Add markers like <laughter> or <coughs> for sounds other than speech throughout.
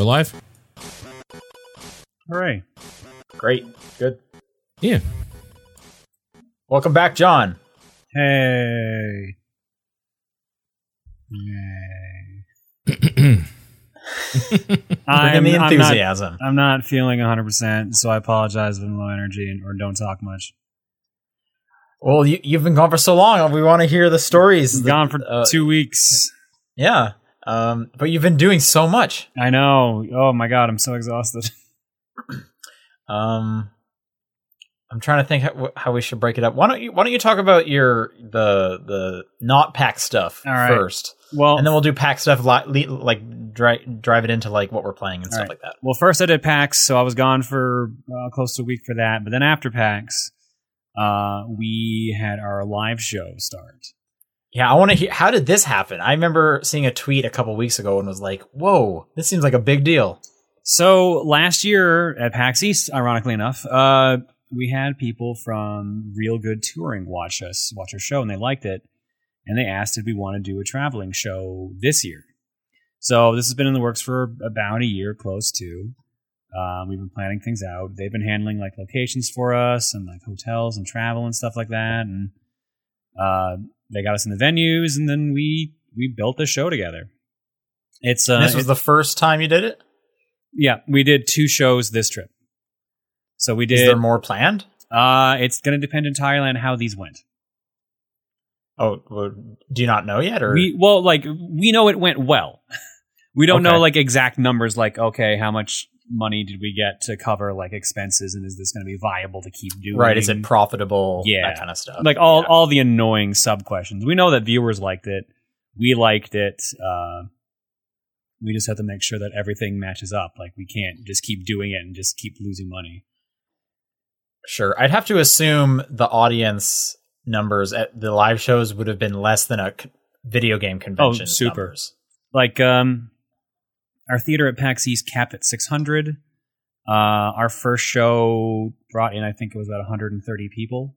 We're live? Hooray. Great. Good. Yeah. Welcome back, John. Hey. Yay. <clears throat> I'm, the I'm not, enthusiasm. I'm not feeling 100%, so I apologize if I'm low energy and, or don't talk much. well, you, you've been gone for so long. We want to hear the stories. That- gone for uh, two weeks. Yeah. Um, but you've been doing so much. I know. Oh my god, I'm so exhausted. <laughs> Um, I'm trying to think how, how we should break it up. Why don't you Why don't you talk about your the the not PAX stuff right. first, Well, and then we'll do PAX stuff li- like dri- drive it into like what we're playing and stuff right. like that. well, first I did PAX, so I was gone for uh, close to a week for that. But then after PAX, uh, we had our live show start. Yeah, I want to hear how did this happen? I remember seeing a tweet a couple weeks ago and was like, "Whoa, this seems like a big deal." So last year at PAX East, ironically enough, uh, we had people from Real Good Touring watch us, watch our show, and they liked it. And they asked, if we want to do a traveling show this year? So this has been in the works for about a year, close to. Um, we've been planning things out. They've been handling like locations for us and like hotels and travel and stuff like that. And uh, they got us in the venues, and then we we built the show together. It's uh, this was the first time you did it. yeah, we did two shows this trip. So we did. Is there more planned? uh, it's going to depend entirely on how these went. Oh, well, do you not know yet, or We well, like we know it went well. <laughs> we don't know like exact numbers. Like, okay, how much money did we get to cover like expenses, and is this going to be viable to keep doing? right? Is it profitable? Yeah. that kind of stuff. like all Yeah. all the annoying sub questions? We know that viewers liked it. We liked it. Uh, we just have to make sure that everything matches up. Like we can't just keep doing it and just keep losing money. Sure, I'd have to assume the audience numbers at the live shows would have been less than a video game convention. Oh, super. numbers. like um our theater at PAX East capped at 600 uh our first show brought in i think it was about 130 people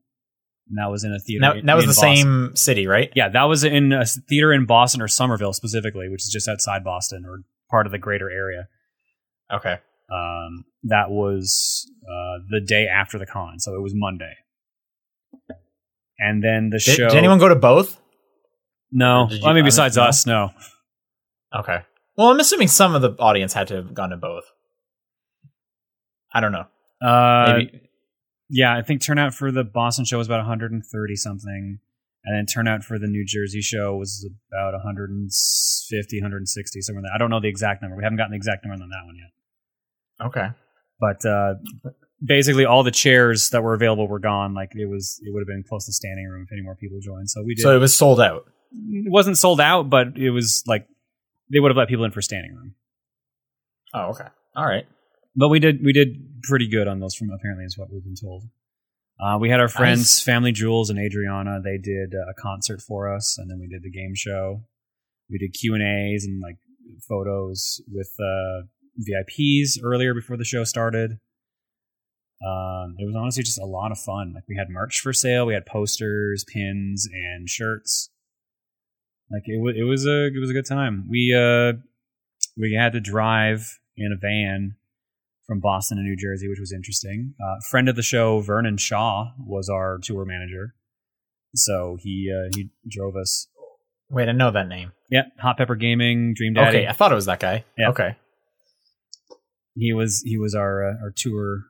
and that was in a theater Now, in- that was the Boston. same city, right? yeah that was in a theater in boston or somerville specifically which is just outside boston or part of the greater area Okay. um that was uh the day after the con so it was monday and then the Did, show did anyone go to both? no you- i mean besides us no Okay. Well, I'm assuming some of the audience had to have gone to both. I don't know. uh Maybe. yeah, I think turnout for the Boston show was about 130 something, and then turnout for the New Jersey show was about 150, 160, somewhere. in there. I don't know the exact number. We haven't gotten the exact number on that one yet. Okay. But uh, basically, all the chairs that were available were gone. Like it was, it would have been close to standing room if any more people joined. So we did. So it was sold out. it wasn't sold out, but it was like they would have let people in for standing room. Oh, okay. All right. But we did we did pretty good on those from apparently is what we've been told. Uh, we had our friends, Nice. Family Jewels and Adriana. They did a concert for us, and then we did the game show. We did Q and A's and like photos with uh, VIPs earlier before the show started. Um, it was honestly just a lot of fun. Like we had merch for sale, we had posters, pins, and shirts. Like it was, it was a it was a good time. We uh we had to drive in a van from Boston to New Jersey, which was interesting. Uh, friend of the show, Vernon Shaw, was our tour manager, so he uh, he drove us. Wait, I know that name. Yeah, Hot Pepper Gaming, Dream Daddy. Okay, I thought it was that guy. Yeah. Okay. He was he was our uh, our tour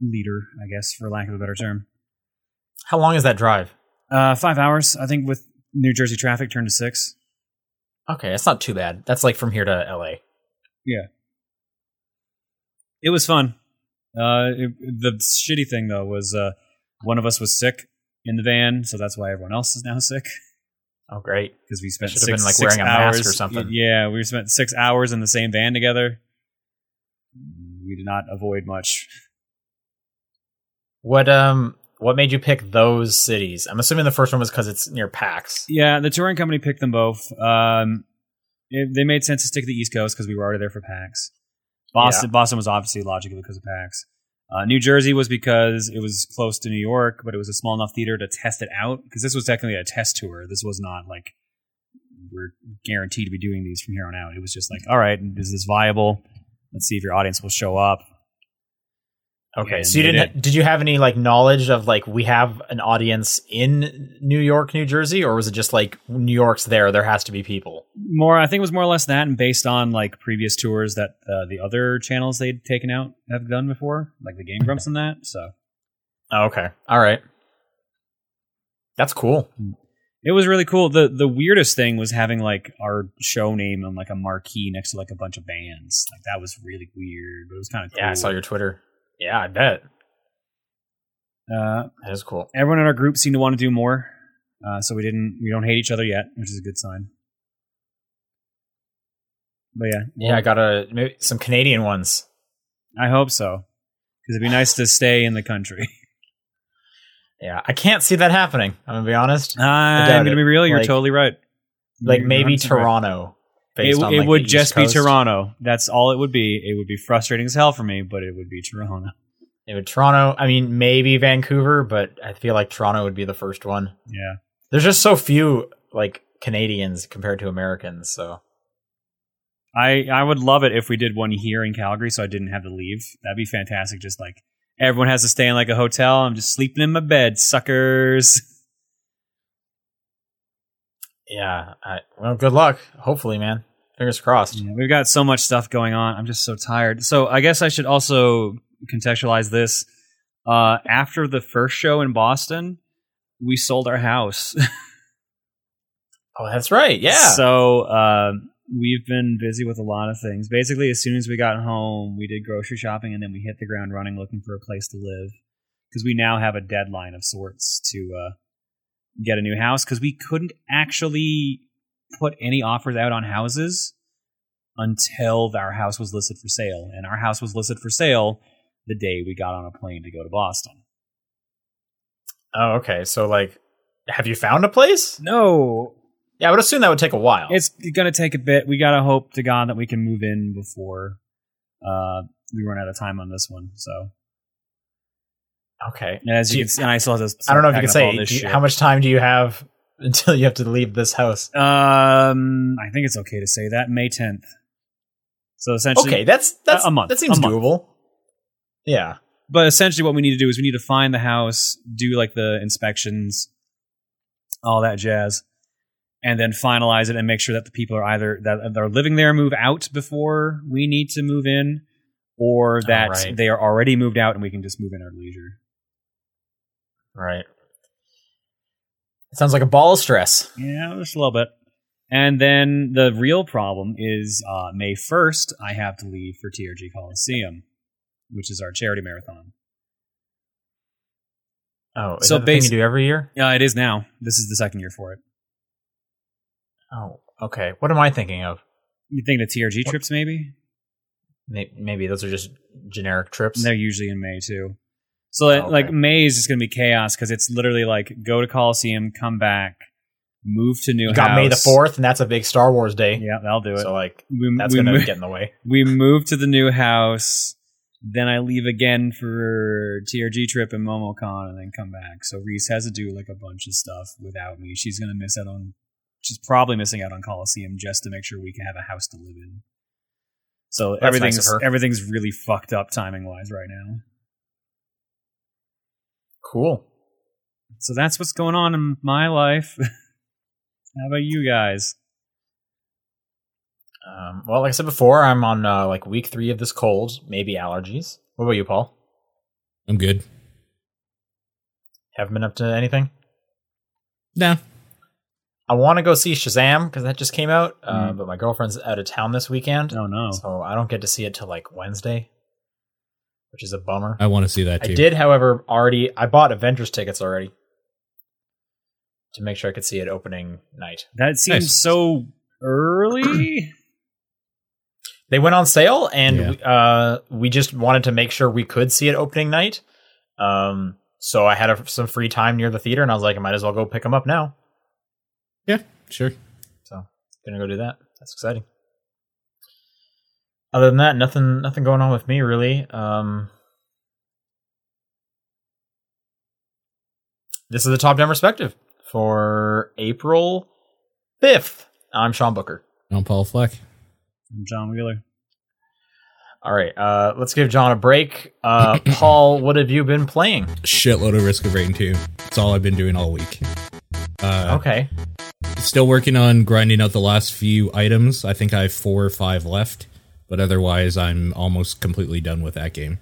leader, I guess, for lack of a better term. How long is that drive? Uh, five hours, I think, with New Jersey traffic turned to six. Okay, that's not too bad. That's like from here to LA. Yeah. It was fun. Uh, it, the shitty thing though was uh, one of us was sick in the van, so that's why everyone else is now sick Oh, great. because we spent six, been, like, six wearing a mask or something. Yeah, we spent six hours in the same van together. We did not avoid much. What um what made you pick those cities? I'm assuming the first one was because it's near PAX. Yeah, the touring company picked them both. Um, it, they made sense to stick to the East Coast because we were already there for PAX. Boston, Boston was obviously logical because of PAX. Uh, New Jersey was because it was close to New York, but it was a small enough theater to test it out. Because this was technically a test tour. This was not like we're guaranteed to be doing these from here on out. It was just like, all right, is this viable? let's see if your audience will show up. Okay, And so you they didn't. Did you have any like knowledge of like we have an audience in New York, New Jersey, or was it just like New York's there? There has to be people. More, I think it was more or less that, and based on like previous tours that uh, the other channels they'd taken out have done before, like the Game Grumps and that. So Oh, okay, all right, that's cool. it was really cool. the The weirdest thing was having like our show name on like a marquee next to like a bunch of bands. Like that was really weird, but it was kind of cool. Yeah, I saw your Twitter. Yeah, I bet Uh, that is cool. everyone in our group seemed to want to do more, uh, so we didn't. We don't hate each other yet, which is a good sign. But yeah, Yeah, I got a maybe some Canadian ones. I hope so because it'd be nice to stay in the country. <laughs> Yeah, I can't see that happening. I'm gonna be honest. I'm gonna it. be real. You're Like- totally right. Like You're maybe 100% right. Toronto. It, on, it like, would just East be Toronto. That's all it would be. It would be frustrating as hell for me, but it would be Toronto. It would Toronto. I mean, maybe Vancouver, but I feel like Toronto would be the first one. Yeah. There's just so few like Canadians compared to Americans. So I I would love it if we did one here in Calgary, so I didn't have to leave. That'd be fantastic. Just like everyone has to stay in like a hotel. I'm just sleeping in my bed, suckers. <laughs> yeah. I, well, good luck. Hopefully, man. Fingers crossed. Yeah, we've got so much stuff going on. I'm just so tired. So I guess I should also contextualize this. Uh, after the first show in Boston, we sold our house. <laughs> Oh, that's right. Yeah. So uh, we've been busy with a lot of things. Basically, as soon as we got home, we did grocery shopping and then we hit the ground running looking for a place to live because we now have a deadline of sorts to uh, get a new house because we couldn't actually put any offers out on houses until our house was listed for sale. And our house was listed for sale the day we got on a plane to go to Boston. oh, okay. So like, have you found a place? No, Yeah, I would assume that would take a while. It's gonna take a bit. We gotta hope to God that we can move in before uh, we run out of time on this one. So, okay. and as you you- can see, and I still have this. I don't know if you can packing up all say you- how much time do you have <laughs> until you have to leave this house. Um, I think it's okay to say that May tenth. So essentially, Okay, that's that's a month, That seems a doable. Yeah. but essentially, what we need to do is we need to find the house, do like the inspections, all that jazz, and then finalize it and make sure that the people are either that they're living there move out before we need to move in, or that right. they are already moved out and we can just move in our leisure. Right. Sounds like a ball of stress. Yeah, just a little bit. And then the real problem is uh, May 1st, I have to leave for TRG Coliseum, which is our charity marathon. Oh, is So that the thing basi- you do every year? Yeah, it is now. This is the second year for it. Oh, okay. What am I thinking of? You think the TRG trips, maybe? Maybe those are just generic trips. They're usually in May, too. So, like- Oh, like, okay. May is just going to be chaos because it's literally like go to Coliseum, come back, move to new you got house. May the fourth, and that's a big Star Wars day. Yeah, that'll do it. So like we, that's we gonna mo- get in the way. <laughs> we move to the new house. Then I leave again for TRG trip and MomoCon, and then come back. So Reese has to do like a bunch of stuff without me. She's gonna miss out on. She's probably missing out on Coliseum just to make sure we can have a house to live in. So That's everything's her. everything's really fucked up timing wise right now. Cool. So that's what's going on in my life. <laughs> How about you guys? Um, well, like I said before, I'm on uh, like week three of this cold, maybe allergies. What about you, Paul? I'm good. Haven't been up to anything. Nah. I want to go see Shazam because that just came out, uh, Mm. but my girlfriend's out of town this weekend, Oh no. so I don't get to see it till like Wednesday, which is a bummer. I want to see that I too. did, however, already I bought Avengers tickets already to make sure I could see it opening night. That seems Nice. so early. <clears throat> They went on sale, and Yeah. we, uh, we just wanted to make sure we could see it opening night. Um, so I had a, some free time near the theater, and I was like, I might as well go pick them up now. Yeah, sure. So gonna go do that. That's exciting. Other than that, nothing nothing going on with me really. Um This is the top down perspective for April fifth. I'm Sean Booker. I'm Paul Fleck. I'm John Wheeler. All right, uh, let's give John a break. Uh, <coughs> Paul, what have you been playing? Shitload of Risk of Rain 2. That's all I've been doing all week. Uh, Okay, Still working on grinding out the last few items. I think I have four or five left, but otherwise, I'm almost completely done with that game.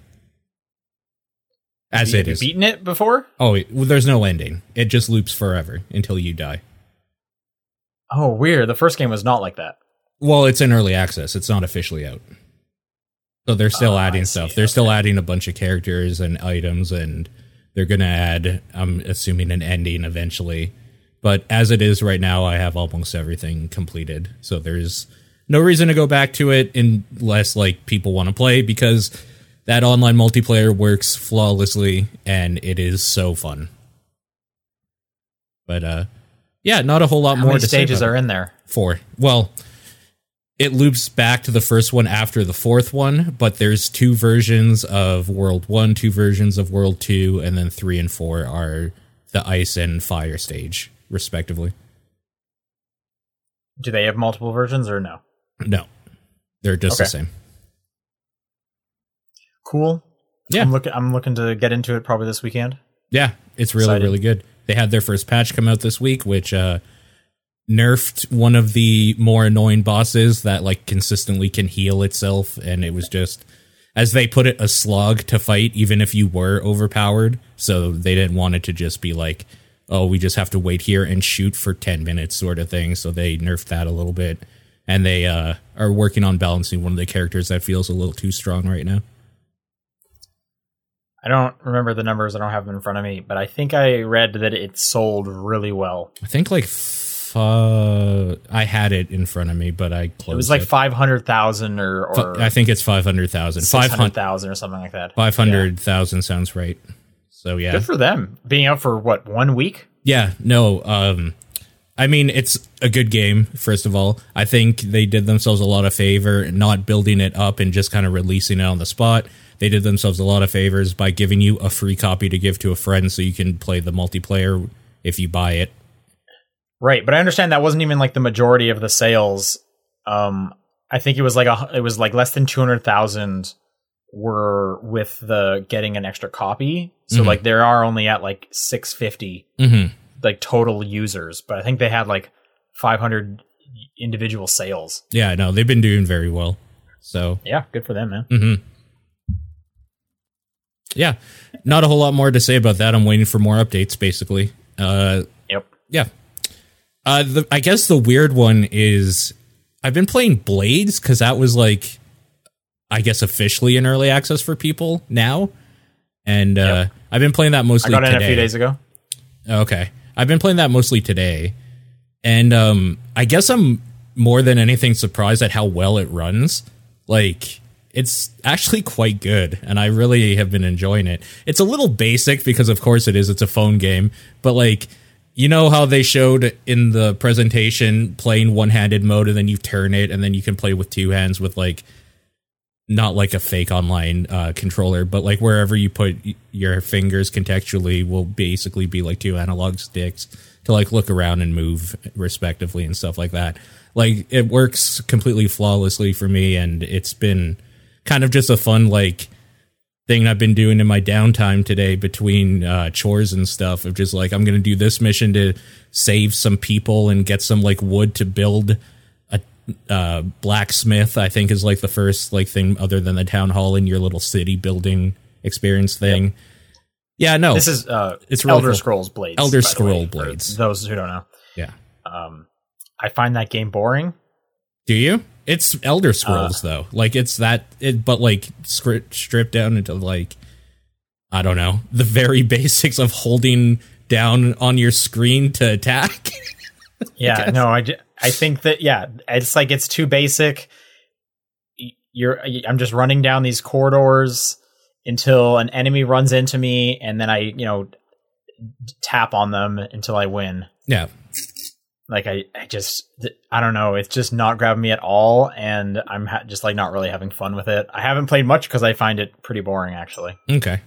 As have it you is. beaten it before? oh, well, there's no ending. It just loops forever until you die. Oh, weird. The first game was not like that. Well, it's in early access. It's not officially out. So they're still Oh, adding stuff. They're still adding a bunch of characters and items, and they're going to add, I'm assuming, an ending eventually. But as it is right now, I have almost everything completed. So there's no reason to go back to it unless like people want to play because that online multiplayer works flawlessly and it is so fun. But uh yeah, not a whole lot How more many to say stages are in there? Four. Well, it loops back to the first one after the fourth one, but there's two versions of World 1, two versions of World 2, and then 3 and 4 are the ice and fire stage, respectively. Do they have multiple versions or no? No. They're just the same. Cool. Yeah. I'm looking. I'm looking to get into it probably this weekend. Yeah, it's really really good. They had their first patch come out this week, which uh nerfed one of the more annoying bosses that like consistently can heal itself and it was just as they put it a slog to fight even if you were overpowered. So they didn't want it to just be like oh, we just have to wait here and shoot for 10 minutes sort of thing. So they nerfed that a little bit and they uh are working on balancing one of the characters that feels a little too strong right now. I don't remember the numbers. I don't have them in front of me, but I think I read that it sold really well. I think like f- uh, I had it in front of me, but I closed It was like five hundred thousand or, or I think it's 500,000. six 500 hundred thousand or something like that. 500,000 sounds right. So yeah. Good for them. Being out for what one week? yeah, no, um I mean it's a good game first of all. I think they did themselves a lot of favor not building it up and just kind of releasing it on the spot. They did themselves a lot of favors by giving you a free copy to give to a friend so you can play the multiplayer if you buy it. Right, but I understand that wasn't even like the majority of the sales. Um, I think it was like a, it was like less than two hundred thousand were with the getting an extra copy. So Mhm. like there are only at like six fifty Mhm. Like total users, but I think they had like five hundred individual sales. Yeah, no, they've been doing very well. So, Yeah, good for them, man. Mm-hmm. Yeah, not a whole lot more to say about that. I'm waiting for more updates basically. Uh Yep. Yeah. Uh, the, I guess the weird one is I've been playing Blades because that was like, I guess officially in early access for people now, and uh, I've been playing that I mostly. got in today. a few days ago. Okay, I've been playing that mostly today, and um, I guess I'm more than anything surprised at how well it runs. Like it's actually quite good, and I really have been enjoying it. It's a little basic because, of course, it is. It's a phone game, but like you know how they showed in the presentation playing one-handed mode, and then you turn it, and then you can play with two hands with like not like a fake online uh, controller, but like wherever you put your fingers contextually will basically be like two analog sticks to like look around and move respectively and stuff like that. Like it works completely flawlessly for me, and it's been kind of just a fun like thing I've been doing in my downtime today between uh, chores and stuff of just like I'm gonna do this mission to save some people and get some like wood to build uh, blacksmith. I think is like the first like thing other than the town hall in your little city building experience thing. Yeah, no, This is uh, It's Elder cool. Scrolls Blades. Elder Scroll way, Blades. Those who don't know, yeah. um, I find that game boring. Do you? It's Elder Scrolls though. Like it's that, it, but like scri- stripped down into like I don't know the very <laughs> basics of holding down on your screen to attack. <laughs> Yeah, guess. no, I, I think that yeah, it's like it's too basic. You're I'm just running down these corridors until an enemy runs into me, and then I you know tap on them until I win. yeah, Like I, I just I don't know, it's just not grabbing me at all, and I'm ha- just like not really having fun with it. I haven't played much because I find it pretty boring actually. okay.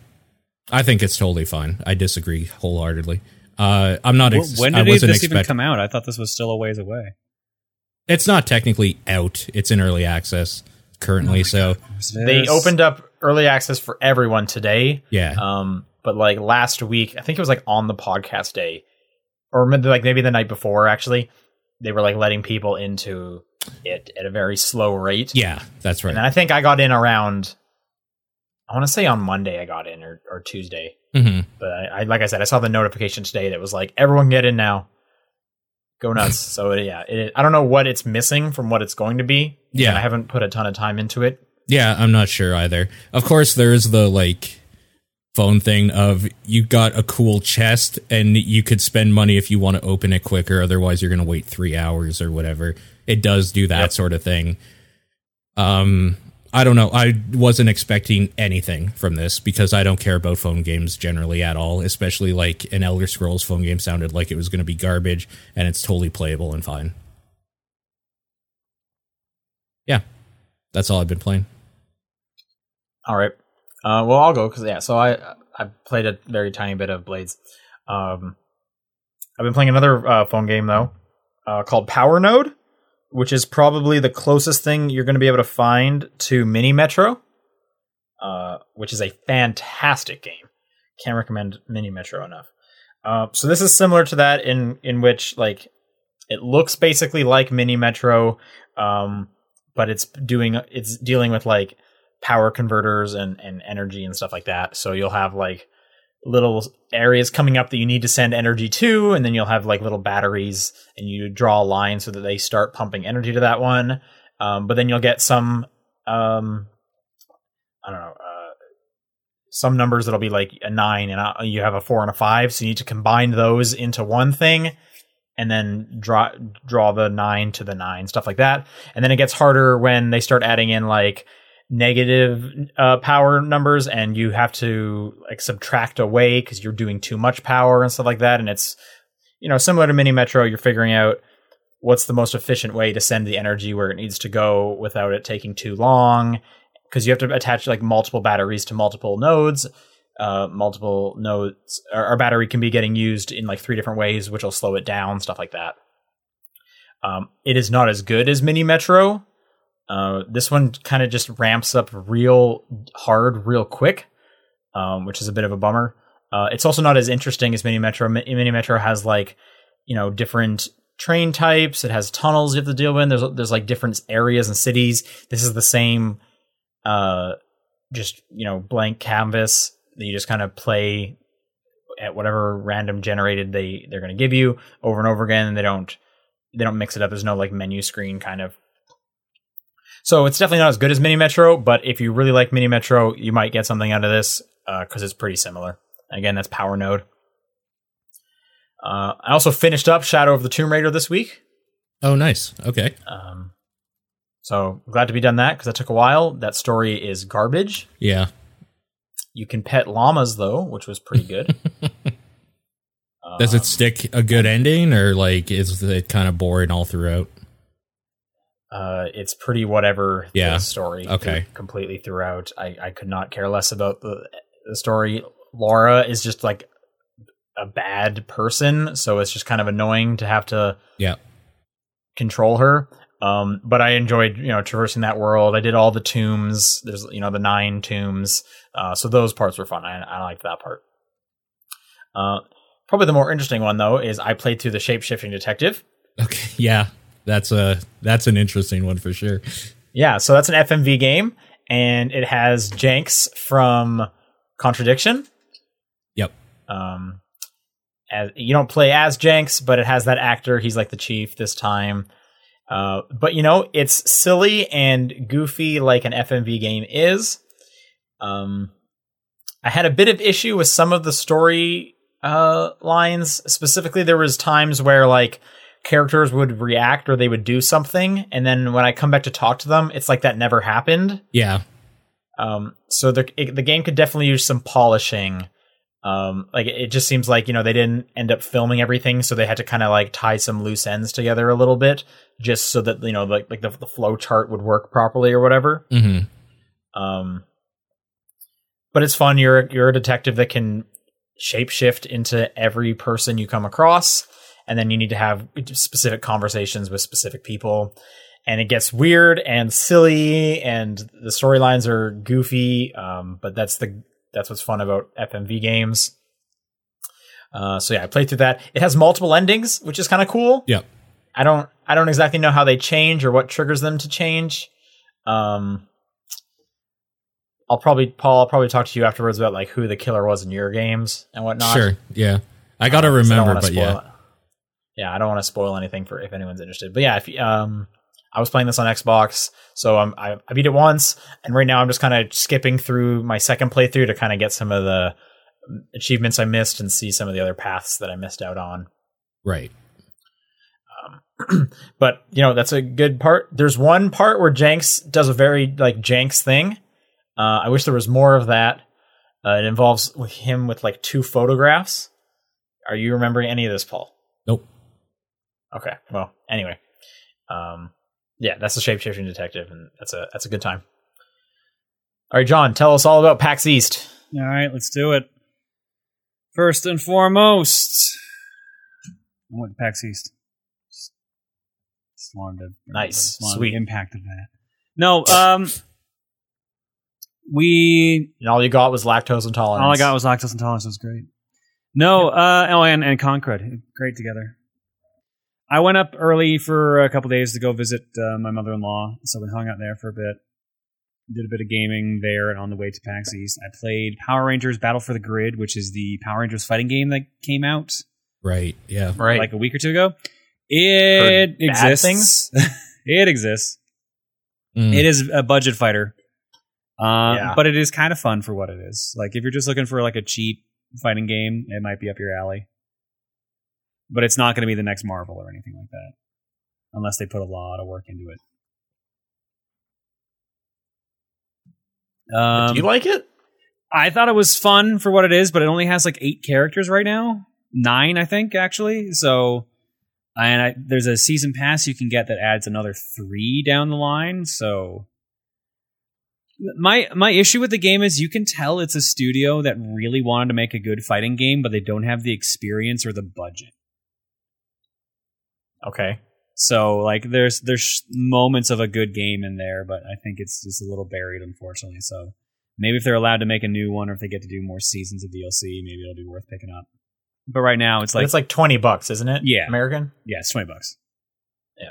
I think it's totally fine. I disagree wholeheartedly. Uh, I'm not. Ex- when I did wasn't this even come out? I thought this was still a ways away. It's not technically out. It's in early access. currently. so They opened up early access for everyone today. yeah, Um, but like last week, I think it was like on the podcast day, or maybe like maybe the night before. Actually, they were like letting people into it at a very slow rate. yeah, that's right. And I think I got in around. I want to say on Monday I got in or, or Tuesday, hmm but I, I like I said I saw the notification today that was like everyone get in now, go <laughs> nuts. so yeah, it, I don't know what it's missing from what it's going to be. Yeah. I haven't put a ton of time into it. Yeah, I'm not sure either. Of course, there's the like phone thing of you got a cool chest and you could spend money if you want to open it quicker. Otherwise, you're going to wait three hours or whatever. It does do that Yep. sort of thing. Um, I don't know. I wasn't expecting anything from this because I don't care about phone games generally at all. Especially like an Elder Scrolls phone game sounded like it was going to be garbage, and it's totally playable and fine. Yeah, that's all I've been playing. All right. Uh, well, I'll go because yeah. So I I played a very tiny bit of Blades. Um, I've been playing another uh, phone game though, uh, called Power Node, which is probably the closest thing you're going to be able to find to Mini Metro, uh, which is a fantastic game. Can't recommend Mini Metro enough. Uh, so this is similar to that in in which like it looks basically like Mini Metro, um, but it's doing it's dealing with like power converters and, and energy and stuff like that. So you'll have like little areas coming up that you need to send energy to, and then you'll have like little batteries and you draw a line so that they start pumping energy to that one. Um, but then you'll get some, um, I don't know, uh, some numbers that'll be like a nine and a, you have a four and a five. So you need to combine those into one thing and then draw draw the nine to the nine, stuff like that. And then it gets harder when they start adding in like negative uh, power numbers and you have to like subtract away because you're doing too much power and stuff like that. And it's you know similar to mini metro you're figuring out what's the most efficient way to send the energy where it needs to go without it taking too long. Because you have to attach like multiple batteries to multiple nodes. Uh, multiple nodes our, battery can be getting used in like three different ways which will slow it down stuff like that. Um, it is not as good as mini metro uh, this one kind of just ramps up real hard, real quick, um, which is a bit of a bummer. Uh, it's also not as interesting as Mini Metro. Mini Metro has like, you know, different train types. It has tunnels you have to deal with. There's there's like different areas and cities. This is the same, uh, just you know, blank canvas that you just kind of play at whatever random generated they they're going to give you over and over again. And they don't they don't mix it up. There's no like menu screen kind of so it's definitely not as good as Mini Metro, but if you really like Mini Metro, you might get something out of this because it's pretty similar. Again, that's Power Node. Uh, I also finished up Shadow of the Tomb Raider this week. Oh, nice. Okay. Um, so glad to be done that because that took a while. That story is garbage. Yeah. You can pet llamas though, which was pretty good. <laughs> Does Um, it stick a good ending or like is it kind of boring all throughout? Uh, it's pretty whatever Yeah. story Okay. completely throughout. I, I could not care less about the the story. Laura is just like a bad person, so it's just kind of annoying to have to Yeah. control her. Um, but I enjoyed, you know, traversing that world. I did all the tombs. There's, you know, the nine tombs. Uh, so those parts were fun. I, I liked that part. Uh, probably the more interesting one though is I played through the shape shifting detective. Okay. <laughs> Yeah. That's a that's an interesting one for sure. Yeah, so that's an FMV game, and it has Jenks from Contradiction. Yep. Um, as you don't play as Jenks, but it has that actor. He's like the chief this time. Uh, but you know, it's silly and goofy like an FMV game is. Um, I had a bit of issue with some of the story uh, lines. Specifically, there was times where like characters would react or they would do something, and then when I come back to talk to them, it's like that never happened. Yeah. Um, so the it, the game could definitely use some polishing. Um, like it just seems like you know they didn't end up filming everything, so they had to kind of like tie some loose ends together a little bit, just so that you know like like the, the flow chart would work properly or whatever. hmm Um, but it's fun. You're you're a detective that can shapeshift into every person you come across, and then you need to have specific conversations with specific people. and it gets weird and silly, and the storylines are goofy. Um, but that's the that's what's fun about FMV games. Uh, so yeah, I played through that. It has multiple endings, which is kind of cool. Yep. I don't I don't exactly know how they change or what triggers them to change. Um, I'll probably Paul. I'll probably talk to you afterwards about like who the killer was in your games and whatnot. Sure. Yeah. I gotta 'cause remember, wanna but yeah. it. Yeah, I don't want to spoil anything for if anyone's interested. But yeah, if um, I was playing this on Xbox, so um, I, I beat it once, and right now I'm just kind of skipping through my second playthrough to kind of get some of the achievements I missed and see some of the other paths that I missed out on. Right. <clears throat> But you know that's a good part. There's one part where Jenks does a very like Jenks thing. Uh, I wish there was more of that. Uh, it involves him with like two photographs. Are you remembering any of this, Paul? Nope. Okay. Well, anyway, um, yeah, that's the shape shifting detective, and that's a that's a good time. All right, John, tell us all about PAX East. All right, let's do it. First and foremost, I went to PAX East. Just, just wanted to Nice. wanted Sweet. impact of that. No, um, we And all you got was lactose intolerance. all I got was lactose intolerance. It was great. No, uh, oh, and and Concrete, great together. I went up early for a couple days to go visit uh, my mother-in-law, so we hung out there for a bit. Did a bit of gaming there, and on the way to PAX East, I played Power Rangers Battle for the Grid, which is the Power Rangers fighting game that came out Right. Yeah. right. like a week or two ago. It Heard exists. <laughs> it exists. Mm. It is a budget fighter, uh, Yeah. but it is kind of fun for what it is. Like if you're just looking for like a cheap fighting game, it might be up your alley. But it's not going to be the next Marvel or anything like that, unless they put a lot of work into it. Um, Do you like it? I thought it was fun for what it is, but it only has like eight characters right now. Nine, I think, actually. So, and I, there's a season pass you can get that adds another three down the line. So, my my issue with the game is you can tell it's a studio that really wanted to make a good fighting game, but they don't have the experience or the budget. Okay. So, like, there's there's moments of a good game in there, but I think it's just a little buried, unfortunately. So, maybe if they're allowed to make a new one, or if they get to do more seasons of DLC, maybe it'll be worth picking up. But right now, it's like, it's like twenty bucks, isn't it? Yeah. American. yeah, it's twenty bucks. Yeah.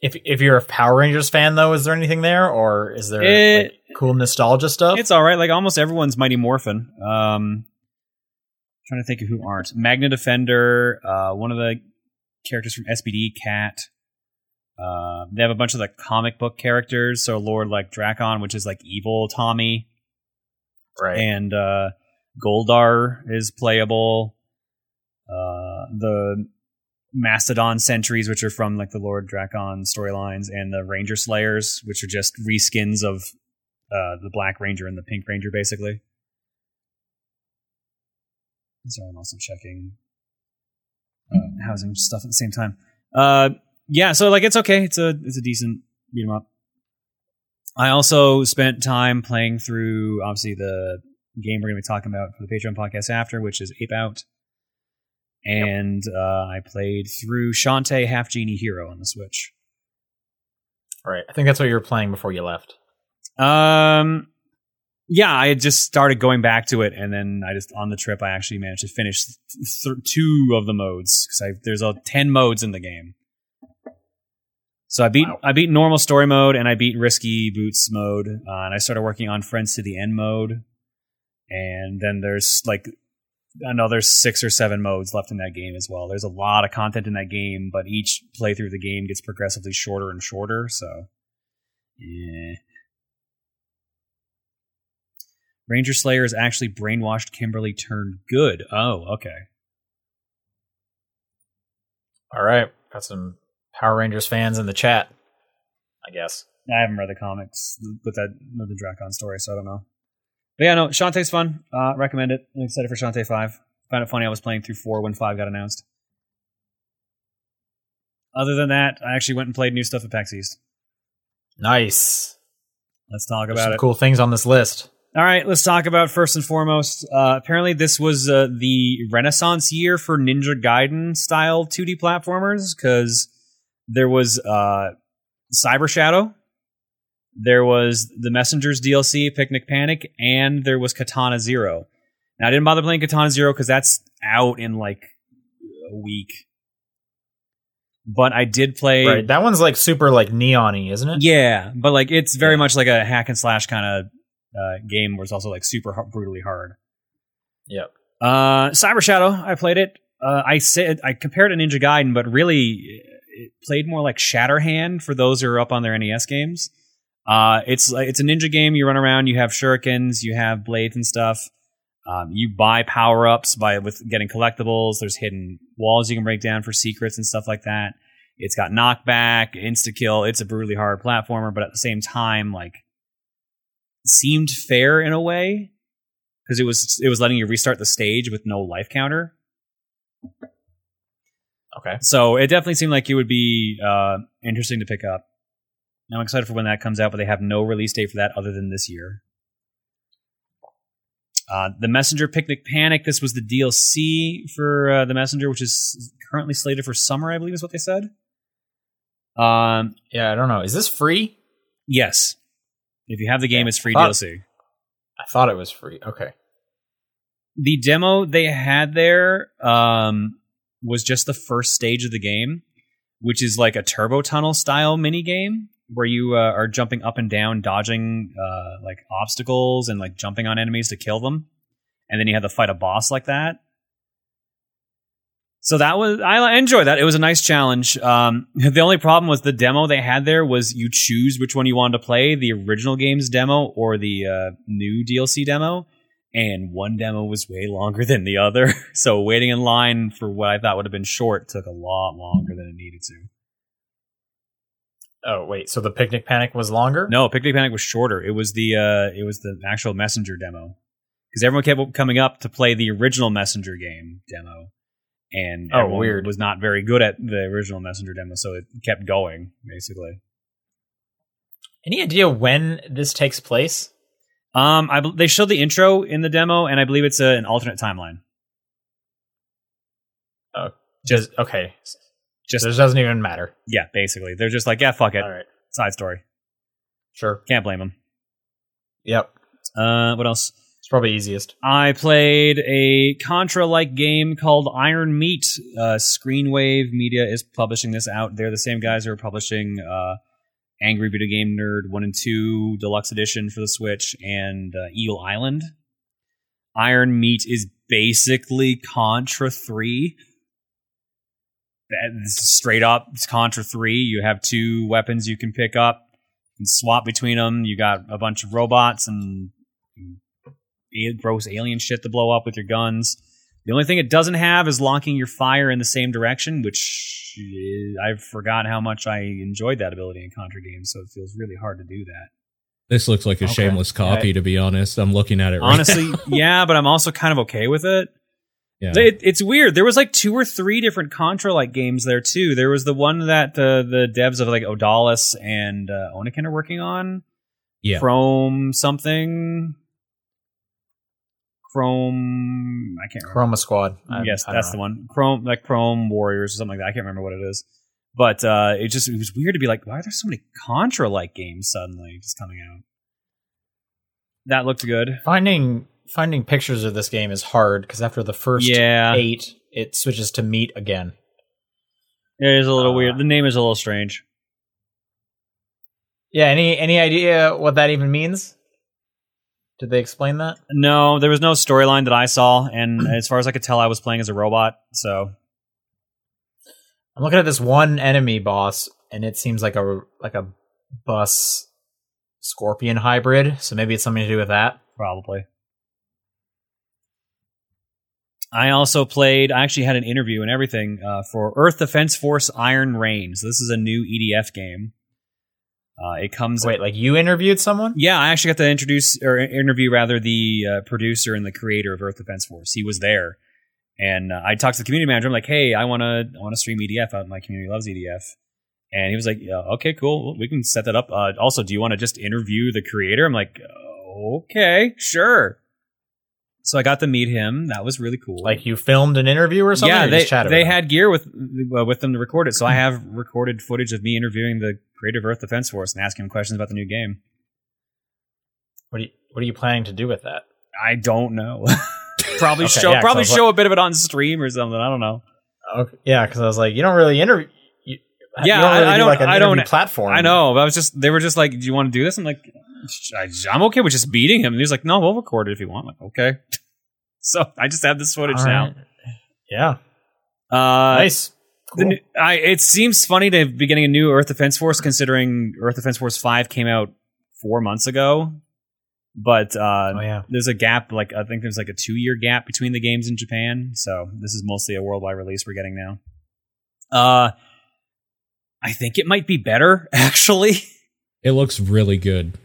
If if you're a Power Rangers fan, though, is there anything there, or is there It- like, cool nostalgia stuff? It's all right. Like almost everyone's Mighty Morphin. Um, trying to think of who aren't. Magna Defender. Uh, one of the characters from SPD, Kat. Uh, they have a bunch of the comic book characters. So Lord like Drakkon, which is like evil Tommy. right. and uh, Goldar is playable. Uh, the Mastodon Sentries, which are from like the Lord Drakkon storylines, and the Ranger Slayers, which are just reskins of uh, the Black Ranger and the Pink Ranger, basically. Sorry, I'm also checking uh, housing stuff at the same time. Uh, yeah, so like it's okay. It's a it's a decent beat 'em up. I also spent time playing through obviously the game we're going to be talking about for the Patreon podcast after, which is Ape Out. And uh, I played through Shantae Half Genie Hero on the Switch. All right, I think that's what you were playing before you left. Um, yeah, I had just started going back to it, and then I just on the trip I actually managed to finish th- two of the modes because there's a ten modes in the game. So I beat Wow. I beat normal story mode and I beat risky boots mode, uh, and I started working on friends to the end mode, and then there's like another six or seven modes left in that game as well. There's a lot of content in that game, but each playthrough of the game gets progressively shorter and shorter. So, yeah. Ranger Slayer has actually brainwashed Kimberly turned good. Oh, okay. All right. Got some Power Rangers fans in the chat. I guess. I haven't read the comics with that with the Drakkon story, so I don't know. But yeah, no, Shantae's fun. Uh, recommend it. I'm excited for Shantae Five. Found it funny I was playing through four when five got announced. Other than that, I actually went and played new stuff at PAX East. Nice. Let's talk There's about some it. cool things on this list. All right, let's talk about first and foremost. Uh, apparently, this was uh, the Renaissance year for Ninja Gaiden style 2D platformers because there was uh, Cyber Shadow, there was the Messengers DLC, Picnic Panic, and there was Katana Zero. Now I didn't bother playing Katana Zero because that's out in like a week. But I did play. Right. That one's like super like neon-y, isn't it? Yeah, but like it's very much like a hack and slash kind of uh, game where it's also like super har- brutally hard. Yep. Uh, Cyber Shadow, I played it. Uh, I said I compared it to Ninja Gaiden, but really it played more like Shatterhand for those who are up on their NES games. Uh, it's it's a ninja game. You run around, you have shurikens, you have blades and stuff. Um, you buy power ups by with getting collectibles. There's hidden walls you can break down for secrets and stuff like that. It's got knockback, insta kill. It's a brutally hard platformer, but at the same time, like seemed fair in a way because it was it was letting you restart the stage with no life counter. Okay. So it definitely seemed like it would be uh, interesting to pick up. I'm excited for when that comes out, but they have no release date for that other than this year. Uh, the Messenger Picnic Panic. This was the DLC for uh, the Messenger, which is currently slated for summer, I believe is what they said. Um, Yeah, I don't know. Is this free? yes, if you have the game, Yeah. it's free Thought- DLC. I thought it was free. Okay. the demo they had there um, was just the first stage of the game, which is like a turbo tunnel style mini game where you uh, are jumping up and down, dodging uh, like obstacles and like jumping on enemies to kill them, and then you have to fight a boss like that. So that was I enjoyed that. It was a nice challenge. Um, the only problem was the demo they had there was you choose which one you wanted to play, the original game's demo or the uh, new DLC demo and one demo was way longer than the other. <laughs> So waiting in line for what I thought would have been short took a lot longer than it needed to. Oh wait, so the picnic panic was longer? No, Picnic Panic was shorter. It was the uh, it was the actual Messenger demo because everyone kept coming up to play the original Messenger game demo, and Oh, everyone weird. was not very good at the original Messenger demo, so it kept going basically. Any idea when this takes place? Um, I they showed the intro in the demo, and I believe it's a, an alternate timeline. Oh, just okay. Just This doesn't even matter. yeah, basically they're just like yeah, fuck it, All right. side story. Sure. Can't blame them. Yep. Uh, what else? It's probably easiest. I played a Contra like game called Iron Meat. Uh, Screenwave Media is publishing this out. They're the same guys who are publishing uh, Angry Video Game Nerd 1 and 2 Deluxe Edition for the Switch and uh, Eel Island. Iron Meat is basically Contra 3. That's straight up it's Contra 3. You have two weapons you can pick up and swap between them. You got a bunch of robots and gross alien shit to blow up with your guns. The only thing it doesn't have is locking your fire in the same direction, which is, I forgot how much I enjoyed that ability in Contra games, so it feels really hard to do that. This looks like a Okay. shameless copy, to be honest. I'm looking at it right Honestly, <laughs> yeah, but I'm also kind of okay with it. yeah. It, it's weird. There was like two or three different Contra like games there too. There was the one that the the devs of like Odallus and uh, Oniken are working on. Yeah. Chrome something. Chrome. I can't remember. Chroma Squad. I- yes, I that's know. the one. Chrome, like Chrome Warriors or something like that. I can't remember what it is. But uh, it just it was weird to be like, why are there so many Contra like games suddenly just coming out? That looked good. Finding finding pictures of this game is hard because after the first Yeah, eight, it switches to meat again. it is a little Uh, weird. The name is a little strange. Yeah. Any any idea what that even means? Did they explain that? No, there was no storyline that I saw, and <clears throat> as far as I could tell, I was playing as a robot. So I'm looking at this one enemy boss, and it seems like a like a bus scorpion hybrid. So maybe it's something to do with that. probably. I also played. I actually had an interview and everything uh, for Earth Defense Force Iron Rain. So this is a new EDF game. Uh, it comes. Wait, like you interviewed someone? Yeah, I actually got to introduce or interview rather the uh, producer and the creator of Earth Defense Force. He was there, and uh, I talked to the community manager. I'm like, "Hey, I want to I want to stream EDF out. My community loves EDF." And he was like, yeah, "Okay, cool. We can set that up." Uh, also, do you want to just interview the creator? I'm like, "Okay, sure." So I got to meet him. That was really cool. Like you filmed an interview or something? yeah, or they just they had gear with uh, with them to record it. So I have recorded footage of me interviewing the creative Earth Defense Force and asking him questions about the new game. What are you, what are you planning to do with that? I don't know. <laughs> probably Okay, show yeah, probably was like- show a bit of it on stream or something. I don't know. Okay. Yeah, because I was like, you don't really interview. Yeah, don't I- really I do don't- like I don't- platform. I know. But I was just they were just like, "Do you want to do this?" I'm like, I, "I'm okay with just beating him." And he was like, "No, we'll record it if you want." I'm like, okay. <laughs> so I just have this footage now. Yeah, Uh, nice. The Cool. new- I, it seems funny to be getting a new Earth Defense Force, considering Earth Defense Force Five came out four months ago. But uh, oh yeah. there's a gap, like I think there's like a two year gap between the games in Japan. So this is mostly a worldwide release we're getting now. Uh, I think it might be better <laughs> actually. It looks really good.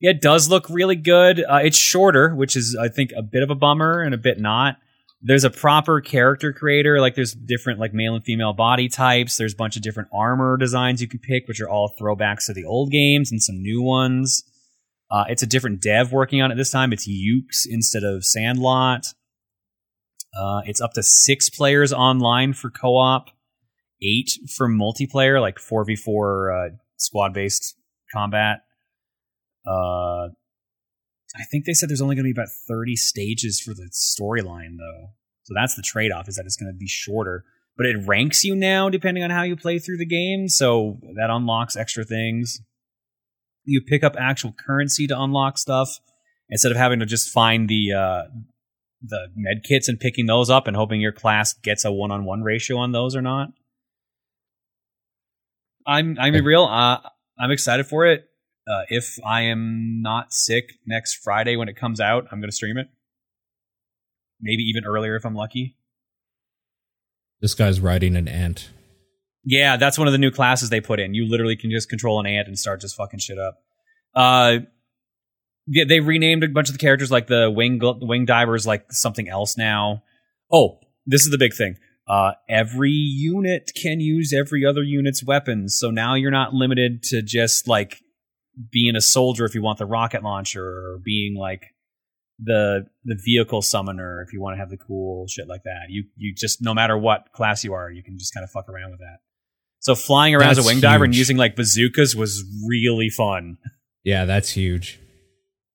Yeah, it does look really good. Uh, it's shorter, which is I think a bit of a bummer and a bit not. There's a proper character creator, like there's different like male and female body types. There's a bunch of different armor designs you can pick, which are all throwbacks to the old games and some new ones. Uh, it's a different dev working on it this time. It's Yuke's instead of Sandlot. Uh, it's up to six players online for co-op, eight for multiplayer, like four v four uh, squad based combat. Uh, I think they said there's only going to be about 30 stages for the storyline, though. So that's the trade off is that it's going to be shorter. But it ranks you now depending on how you play through the game, so that unlocks extra things. You pick up actual currency to unlock stuff instead of having to just find the uh, the med kits and picking those up and hoping your class gets a one on one ratio on those or not. I'm I'm real. Uh, I'm excited for it. Uh, if I am not sick next Friday when it comes out, I'm going to stream it. Maybe even earlier if I'm lucky. This guy's riding an ant. Yeah, that's one of the new classes they put in. You literally can just control an ant and start just fucking shit up. Uh, yeah, they renamed a bunch of the characters, like the wing wing divers, like something else now. Oh, this is the big thing. Uh, every unit can use every other unit's weapons, so now you're not limited to just like being a soldier if you want the rocket launcher, or being like the the vehicle summoner if you want to have the cool shit like that. You you just no matter what class you are, you can just kind of fuck around with that. So flying around as a wing diver and using like bazookas was really fun. Yeah, that's huge.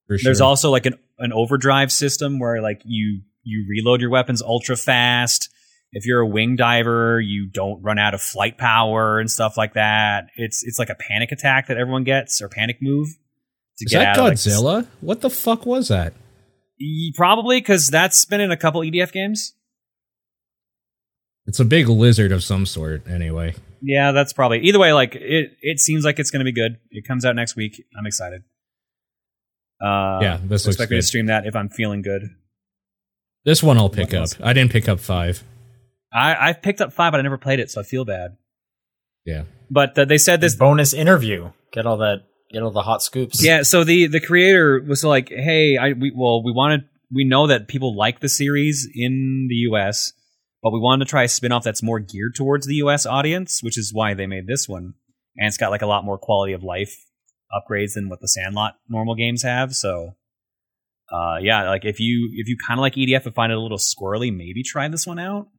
Sure. There's also like an an overdrive system where like you you reload your weapons ultra fast. If you're a wing diver, you don't run out of flight power and stuff like that. It's it's like a panic attack that everyone gets or panic move to Is get that out of, like, Godzilla? what the fuck was that? Probably because that's been in a couple EDF games. It's a big lizard of some sort, anyway. Yeah, that's probably either way. Like it, it seems like it's going to be good. It comes out next week. I'm excited. Uh, Yeah, this looks expect me to stream that if I'm feeling good. This one I'll pick up. I didn't pick up five. I I've picked up five, but I never played it, so I feel bad. Yeah. But uh, they said This this. bonus interview. Get all that. Get all the hot scoops. Yeah, so the the creator was like, "Hey, I we well we wanted we know that people like the series in the U.S." But we wanted to try a spin-off that's more geared towards the US audience, which is why they made this one. And it's got like a lot more quality of life upgrades than what the Sandlot normal games have. So uh yeah, like if you if you kinda like EDF and find it a little squirrely, maybe try this one out.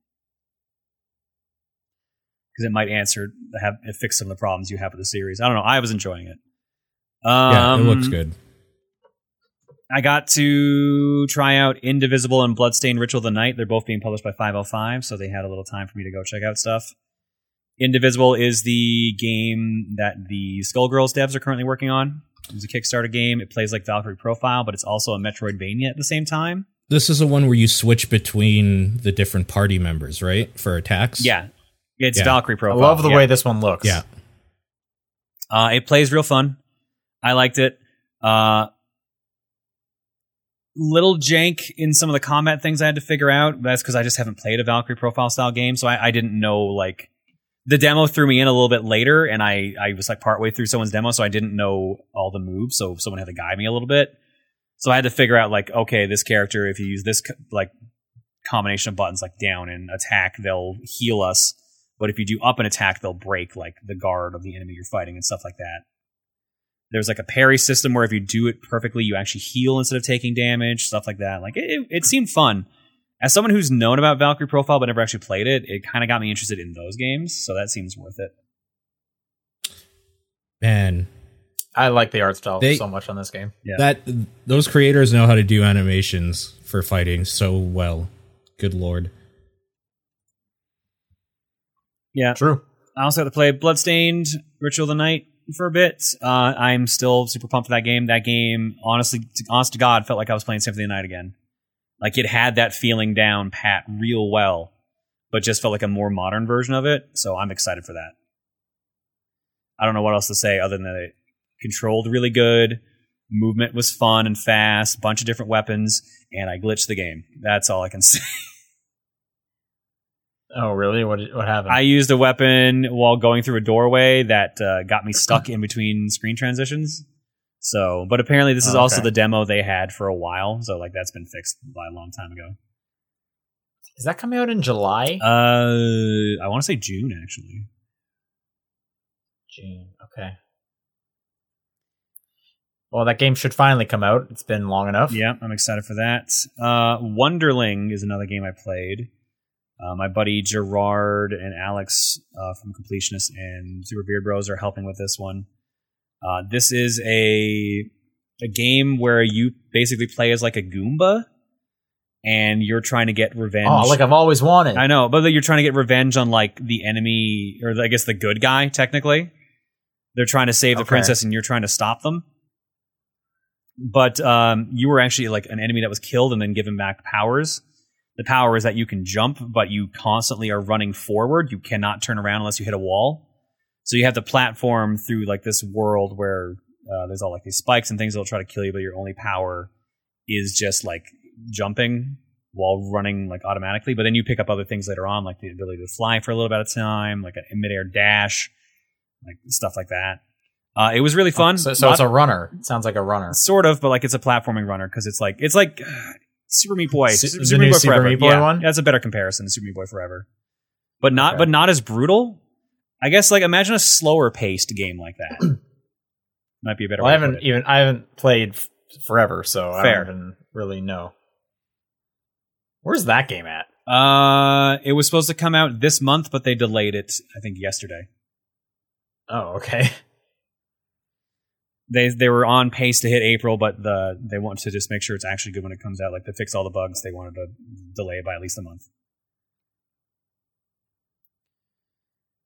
Because it might answer have it fix some of the problems you have with the series. I don't know. I was enjoying it. Um, Yeah, it looks good. I got to try out Indivisible and Bloodstained Ritual of the Night. They're both being published by 505, so they had a little time for me to go check out stuff. Indivisible is the game that the Skullgirls devs are currently working on. It's a Kickstarter game. It plays like Valkyrie Profile, but it's also a Metroidvania at the same time. This is the one where you switch between the different party members, right? For attacks? Yeah, it's Yeah. Valkyrie profile. I love the yeah. way this one looks. Yeah. Uh, it plays real fun. I liked it. Uh, little jank in some of the combat things I had to figure out. That's because I just haven't played a Valkyrie profile style game, so I, I didn't know like the demo threw me in a little bit later, and I I was like partway through someone's demo, so I didn't know all the moves. So someone had to guide me a little bit. So I had to figure out like okay, this character if you use this like combination of buttons like down and attack, they'll heal us. But if you do up an attack, they'll break like the guard of the enemy you're fighting and stuff like that. There's like a parry system where if you do it perfectly, you actually heal instead of taking damage, stuff like that. Like it, it, it seemed fun. As someone who's known about Valkyrie Profile but never actually played it, it kind of got me interested in those games, so that seems worth it. Man, I like the art style They- so much on this game. Yeah. that those creators know how to do animations for fighting so well. Good lord. Yeah, True. I also got to play Bloodstained Ritual of the Night for a bit. Uh, I'm still super pumped for that game. That game, honestly, to, honest to God, felt like I was playing Symphony of the Night again. Like it had that feeling down pat real well, but just felt like a more modern version of it. So I'm excited for that. I don't know what else to say other than that it controlled really good. Movement was fun and fast, bunch of different weapons, and I glitched the game. That's all I can <laughs> say. Oh, really? What what happened? I used a weapon while going through a doorway that uh, got me stuck in between screen transitions. So, but apparently this is Oh, also the demo they had for a while. So, like that's been fixed by a long time ago. Is that coming out in July? Uh, I want to say June actually. June. Okay. Well, that game should finally come out. It's been long enough. Yeah, I'm excited for that. Uh, Wonderling is another game I played. Uh, my buddy Jirard and Alex uh, from Completionist and Super Beard Bros are helping with this one. Uh, this is a a game where you basically play as like a Goomba, and you're trying to get revenge. Oh, like I've always wanted. I know, but you're trying to get revenge on like the enemy, or I guess the good guy. Technically, they're trying to save the Okay. princess, and you're trying to stop them. But um, you were actually like an enemy that was killed and then given back powers. The power is that you can jump, but you constantly are running forward. You cannot turn around unless you hit a wall. So you have to platform through like this world where uh, there's all like these spikes and things that'll try to kill you, but your only power is just like jumping while running like automatically. But then you pick up other things later on, like the ability to fly for a little bit of time, like a midair dash, like stuff like that. Uh, it was really fun. So, so it's a runner. It sounds like a runner. sort of, but like it's a platforming runner because it's like it's like Super Meat Boy, Su- Su- the Super Meat Boy Super Forever. Meat Boy yeah, one? That's a better comparison to Super Meat Boy Forever, but not Okay. but not as brutal. I guess like imagine a slower paced game like that. <clears throat> Might be a better. Well, I haven't even I haven't played f- forever, so I don't even really know. Where's that game at? Uh, it was supposed to come out this month, but they delayed it. I think yesterday. Oh, okay. <laughs> They they were on pace to hit April, but the they want to just make sure it's actually good when it comes out. Like to fix all the bugs, they wanted to delay it by at least a month.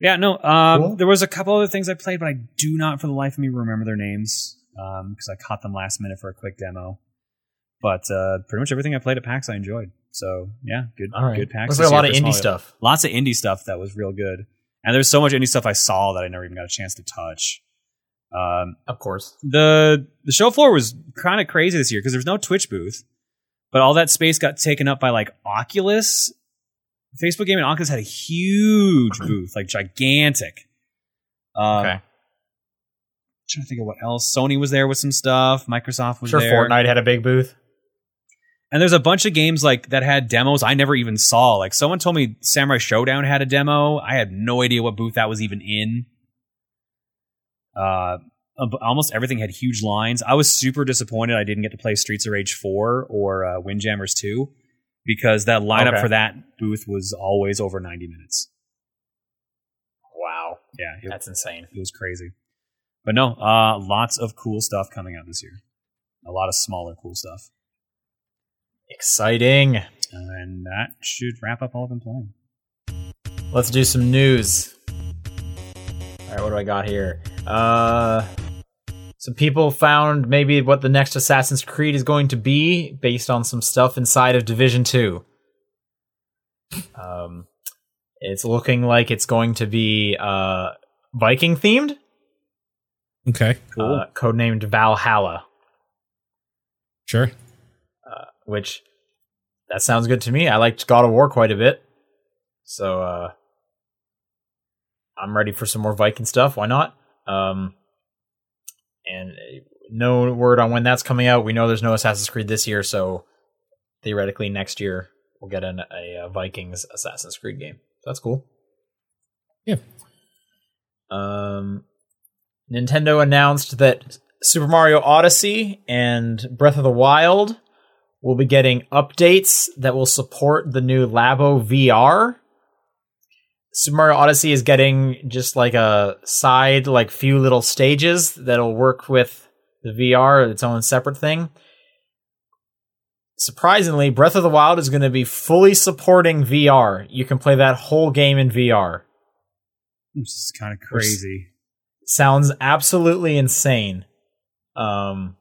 Yeah, no. Um, Cool. There was a couple other things I played, but I do not, for the life of me, remember their names because I caught them last minute for a quick demo. But uh, pretty much everything I played at PAX, I enjoyed. So yeah, good, right. good PAX. This a lot of indie stuff. Lots of indie stuff that was real good, and there's so much indie stuff I saw that I never even got a chance to touch. Um, Of course. the the show floor was kind of crazy this year because there's no Twitch booth, but all that space got taken up by like Oculus. Facebook Gaming Oculus had a huge booth, like gigantic. Um, Okay. Trying to think of what else. Sony was there with some stuff. Microsoft was Sure, there. Fortnite had a big booth. And there's a bunch of games like that had demos I never even saw. Like someone told me Samurai Shodown had a demo. I had no idea what booth that was even in. Uh, almost everything had huge lines. I was super disappointed I didn't get to play Streets of Rage 4 or uh, Windjammers 2 because that lineup Okay. for that booth was always over 90 minutes. Wow. Yeah, it, That's insane. it was crazy. But no, uh, lots of cool stuff coming out this year. A lot of smaller cool stuff. Exciting. And that should wrap up all I've been playing. Let's do some news. All right, what do I got here? Uh, some people found maybe what the next Assassin's Creed is going to be based on some stuff inside of Division Two. Um, it's looking like it's going to be uh Viking themed, Okay, Cool. uh, codenamed Valhalla. sure. Uh, which that sounds good to me. I liked God of War quite a bit. So uh I'm ready for some more Viking stuff. Why not? Um and no word on when that's coming out. We know there's no Assassin's Creed this year, so theoretically next year we'll get an, a, uh Vikings Assassin's Creed game. That's cool. Yeah. Um Nintendo announced that Super Mario Odyssey and Breath of the Wild will be getting updates that will support the new Labo VR. Super Mario Odyssey is getting just like a side, like few little stages that'll work with the VR, its own separate thing. Surprisingly, Breath of the Wild is going to be fully supporting VR. You can play that whole game in VR. Which is kind of crazy. Sounds absolutely insane. Um,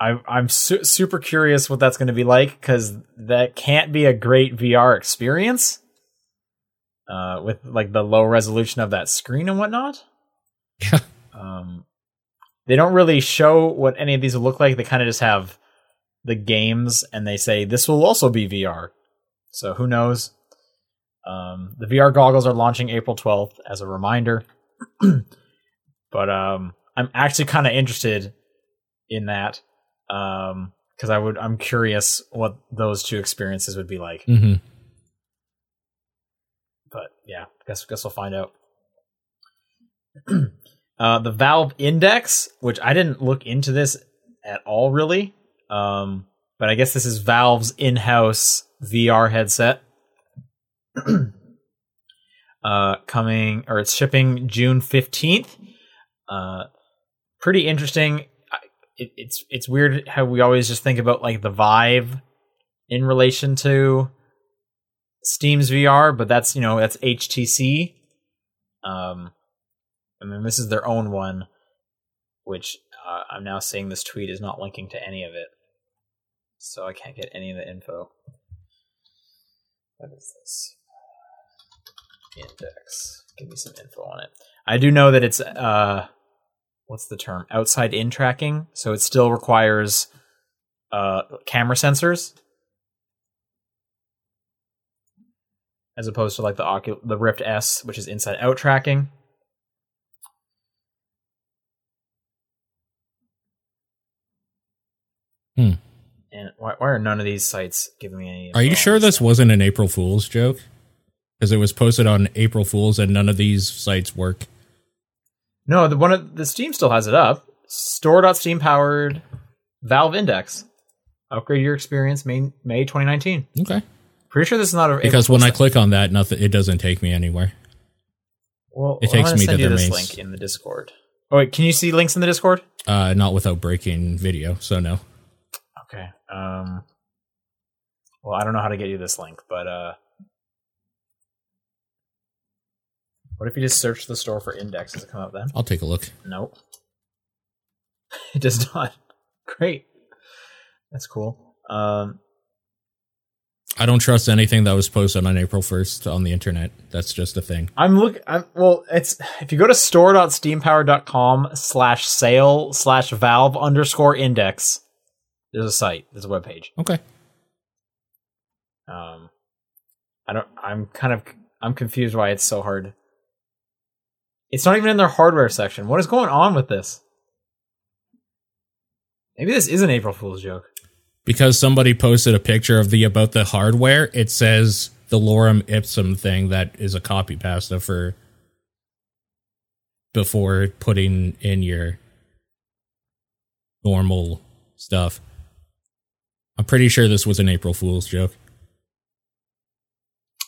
I, I'm su- super curious what that's going to be like because that can't be a great VR experience uh, with like the low resolution of that screen and whatnot. Yeah. Um, they don't really show what any of these will look like. They kind of just have the games and they say this will also be VR. So who knows? Um, the VR goggles are launching April 12th as a reminder. <clears throat> but um, I'm actually kind of interested in that um, because I would I'm curious what those two experiences would be like. hmm yeah, guess guess we'll find out. <clears throat> uh, the Valve Index, which I didn't look into this at all really, um, but I guess this is Valve's in-house VR headset. <clears throat> uh, coming or it's shipping June fifteenth. Uh, pretty interesting. It, it's it's weird how we always just think about like the Vive in relation to Steam's VR, but that's you know that's HTC. Um, and then this is their own one, which uh, I'm now seeing this tweet is not linking to any of it, so I can't get any of the info. What is this? Index. Give me some info on it. I do know that it's uh, what's the term? Outside in tracking, so it still requires uh camera sensors as opposed to like the Ocu- the Rift S, which is inside out tracking. Hmm. And why, why are none of these sites giving me any? Are you sure this stuff? wasn't an April Fool's joke? Because it was posted on April Fool's and none of these sites work. No, the one of the Steam still has it up. Store.steam powered Valve Index. Upgrade your experience May May 2019. Okay. Pretty sure this is not a Because when I Fool's click on that, nothing it doesn't take me anywhere. Well, It I'm takes gonna me send to you their this main link in the Discord. Oh wait, can you see links in the Discord? Uh, not without breaking video, so no. Okay. Um. Well, I don't know how to get you this link, but uh, what if you just search the store for Index? Does it come up then? I'll take a look. Nope. <laughs> It does not. <laughs> Great. That's cool. Um. I don't trust anything that was posted on April 1st on the internet. That's just a thing. I'm look. I'm well. It's if you go to store.steampower.com slash sale slash valve underscore index. There's a site. There's a web page. Okay. Um, I don't. I'm kind of. I'm confused why it's so hard. It's not even in their hardware section. What is going on with this? Maybe this is an April Fool's joke. Because somebody posted a picture of the about the hardware, it says the lorem ipsum thing that is a copy pasta for before putting in your normal stuff. I'm pretty sure this was an April Fool's joke.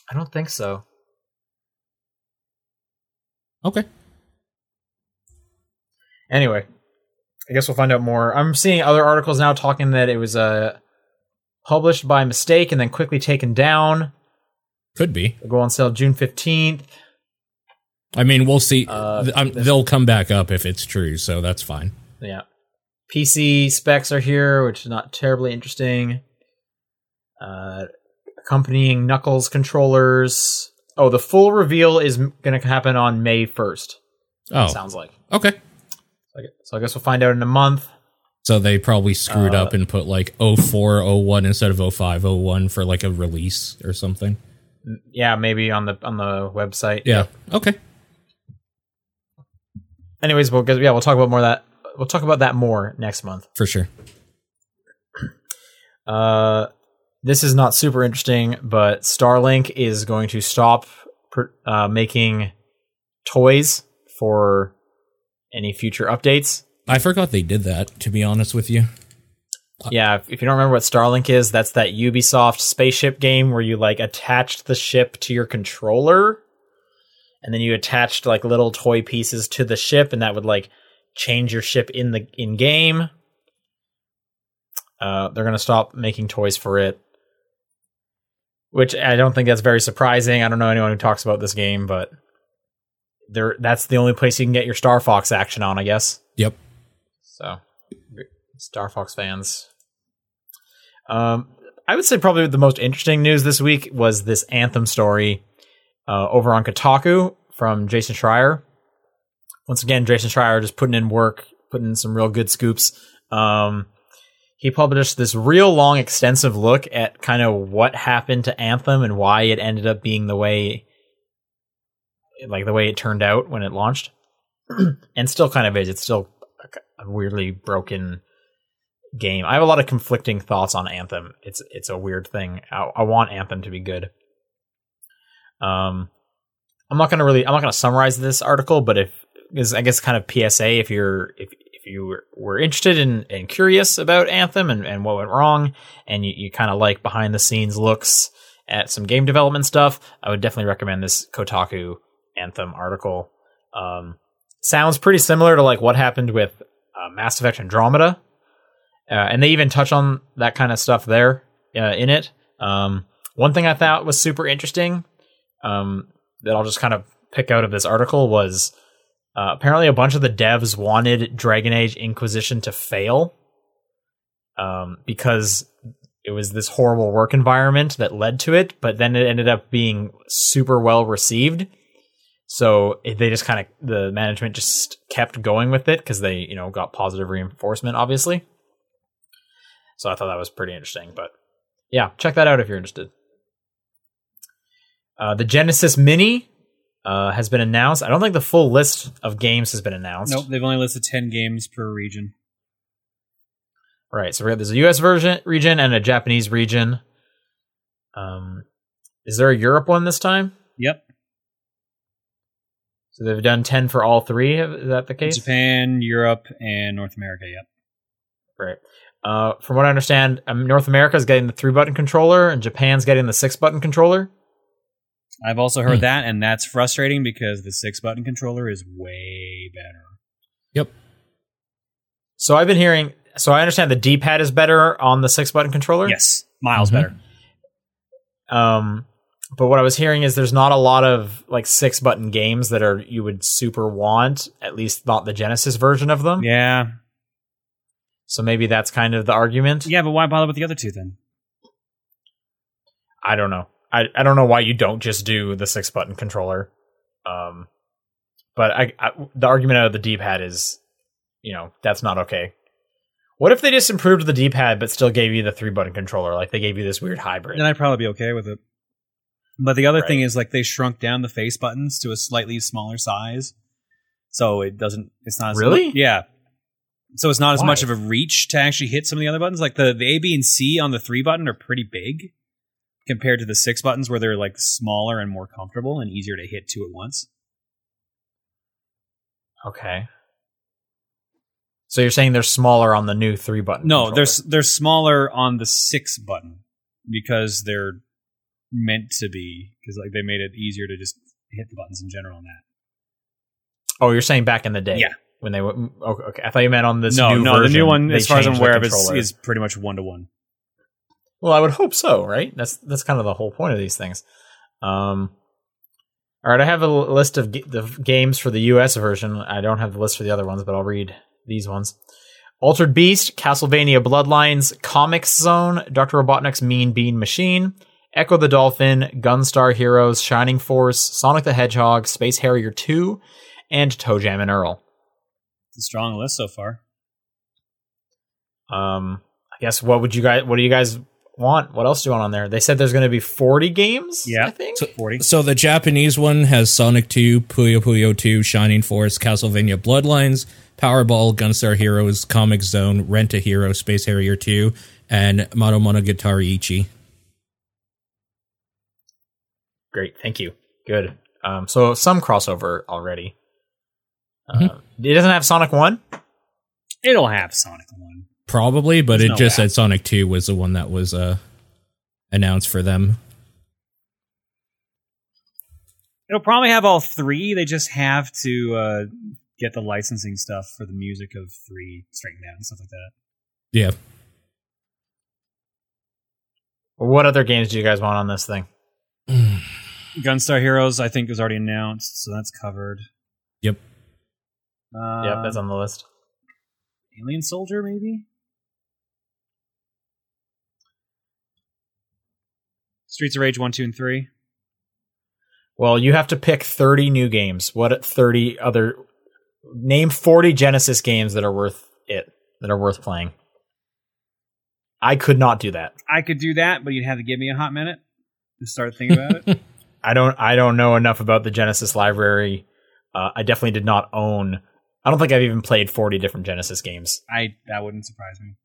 I don't think so. Okay. Anyway, I guess we'll find out more. I'm seeing other articles now talking that it was uh, published by mistake and then quickly taken down. Could be. It'll go on sale June 15th. I mean, we'll see. Uh, Th- um, they'll come back up if it's true, so that's fine. Yeah. PC specs are here, which is not terribly interesting. Uh, accompanying Knuckles controllers. Oh, the full reveal is going to happen on May 1st. Oh, Sounds like. okay. So I gu- So I guess we'll find out in a month. So they probably screwed Uh, up and put like 04, 01 instead of 05, 01 for like a release or something. Yeah, maybe on the on the website. Yeah. Okay. Anyways, we'll yeah we'll talk about more of that. We'll talk about that more next month. For sure. <clears throat> Uh, this is not super interesting, but Starlink is going to stop uh, making toys for any future updates. I forgot they did that. To be honest with you, Yeah, if you don't remember what Starlink is, that's that Ubisoft spaceship game where you like attached the ship to your controller and then you attached like little toy pieces to the ship and that would like change your ship in the in game. Uh, they're going to stop making toys for it. Which I don't think that's very surprising. I don't know anyone who talks about this game, but there that's the only place you can get your Star Fox action on, I guess. yep. So, Star Fox fans. Um, I would say probably the most interesting news this week was this Anthem story uh, over on Kotaku from Jason Schreier. Once again, Jason Schreier just putting in work, putting in some real good scoops. Um, he published this real long, extensive look at kind of what happened to Anthem and why it ended up being the way, like the way it turned out when it launched, <clears throat> and still kind of is. It's still a weirdly broken game. I have a lot of conflicting thoughts on Anthem. It's it's a weird thing. I, I want Anthem to be good. Um, I'm not gonna really I'm not gonna summarize this article, but if is I guess kind of PSA if you're if if you were, interested in and curious about Anthem and, and what went wrong, and you, you kind of like behind the scenes looks at some game development stuff, I would definitely recommend this Kotaku Anthem article. Um, sounds pretty similar to like what happened with uh, Mass Effect Andromeda, uh, and they even touch on that kind of stuff there uh, in it. Um, one thing I thought was super interesting um, that I'll just kind of pick out of this article was uh, apparently a bunch of the devs wanted Dragon Age Inquisition to fail um, because it was this horrible work environment that led to it, but then it ended up being super well received. So they just kind of the management just kept going with it because they you know got positive reinforcement, obviously. So I thought that was pretty interesting. But yeah, check that out if you're interested. Uh, the Genesis Mini uh, has been announced. I don't think the full list of games has been announced. Nope, they've only listed 10 games per region. Right. So we have, there's a U.S. version region and a Japanese region. Um, is there a Europe one this time? Yep. So they've done ten for all three. Is that the case? Japan, Europe, and North America, yep. Right. Uh, from what I understand, um, North America is getting the three button controller, and Japan's getting the six button controller. I've also heard Hmm. that, and that's frustrating because the six button controller is way better. Yep. So I've been hearing. So I understand the D pad is better on the six button controller. Yes, miles Mhm. better. Um, but what I was hearing is there's not a lot of like six button games that are you would super want. At least not the Genesis version of them. Yeah. So maybe that's kind of the argument. Yeah, but why bother with the other two then? I don't know. I, I don't know why you don't just do the six button controller. Um, but I, I the argument out of the D pad is, you know, that's not okay. What if they just improved the D pad but still gave you the three button controller? Like they gave you this weird hybrid. Then I'd probably be okay with it. But the other thing is like they shrunk down the face buttons to a slightly smaller size. So it doesn't it's not as Really? yeah. So it's not as Why? much of a reach to actually hit some of the other buttons. Like the, the A, B, and C on the three button are pretty big compared to the six buttons where they're like smaller and more comfortable and easier to hit two at once. Okay. So you're saying they're smaller on the new three button? No, controller. they're they're smaller on the six button because they're meant to be because like they made it easier to just hit the buttons in general on that. Oh, you're saying back in the day? Yeah. When they were okay, okay. I thought you meant on this. no, new no, the new one, as far as I'm aware of, is, is pretty much one to one. Well, I would hope so, right? That's that's kind of the whole point of these things. Um, all right, I have a list of g- the games for the U.S. version. I don't have the list for the other ones, but I'll read these ones: Altered Beast, Castlevania Bloodlines, Comix Zone, Doctor Robotnik's Mean Bean Machine, Ecco the Dolphin, Gunstar Heroes, Shining Force, Sonic the Hedgehog, Space Harrier 2, and ToeJam and Earl. It's a strong list so far. Um, I guess what would you guys? What do you guys want? What else do you want on there? They said there's going to be 40 games. Yeah. I think. So- Forty. So the Japanese one has Sonic 2, Puyo Puyo 2, Shining Force, Castlevania Bloodlines, Powerball, Gunstar Heroes, Comix Zone, Rent a Hero, Space Harrier 2, and Mono Monogatari Ichi. Great, thank you. Good. Um, so some crossover already. Uh, It doesn't have Sonic One. It'll have Sonic One. Probably, but There's it no just way. said Sonic 2 was the one that was uh announced for them. It'll probably have all three. They just have to uh, get the licensing stuff for the music of three straightened out and stuff like that. Yeah. What other games do you guys want on this thing? <clears throat> Gunstar Heroes, I think, was already announced, so that's covered. Yep. Uh, yep, that's on the list. Alien Soldier, maybe. Streets of Rage one, two, and three. Well, you have to pick 30 new games. What 30 other name 40 Genesis games that are worth it that are worth playing. I could not do that. I could do that, but you'd have to give me a hot minute to start thinking about it. <laughs> I don't I don't know enough about the Genesis library. Uh, I definitely did not own I don't think I've even played 40 different Genesis games. I that wouldn't surprise me.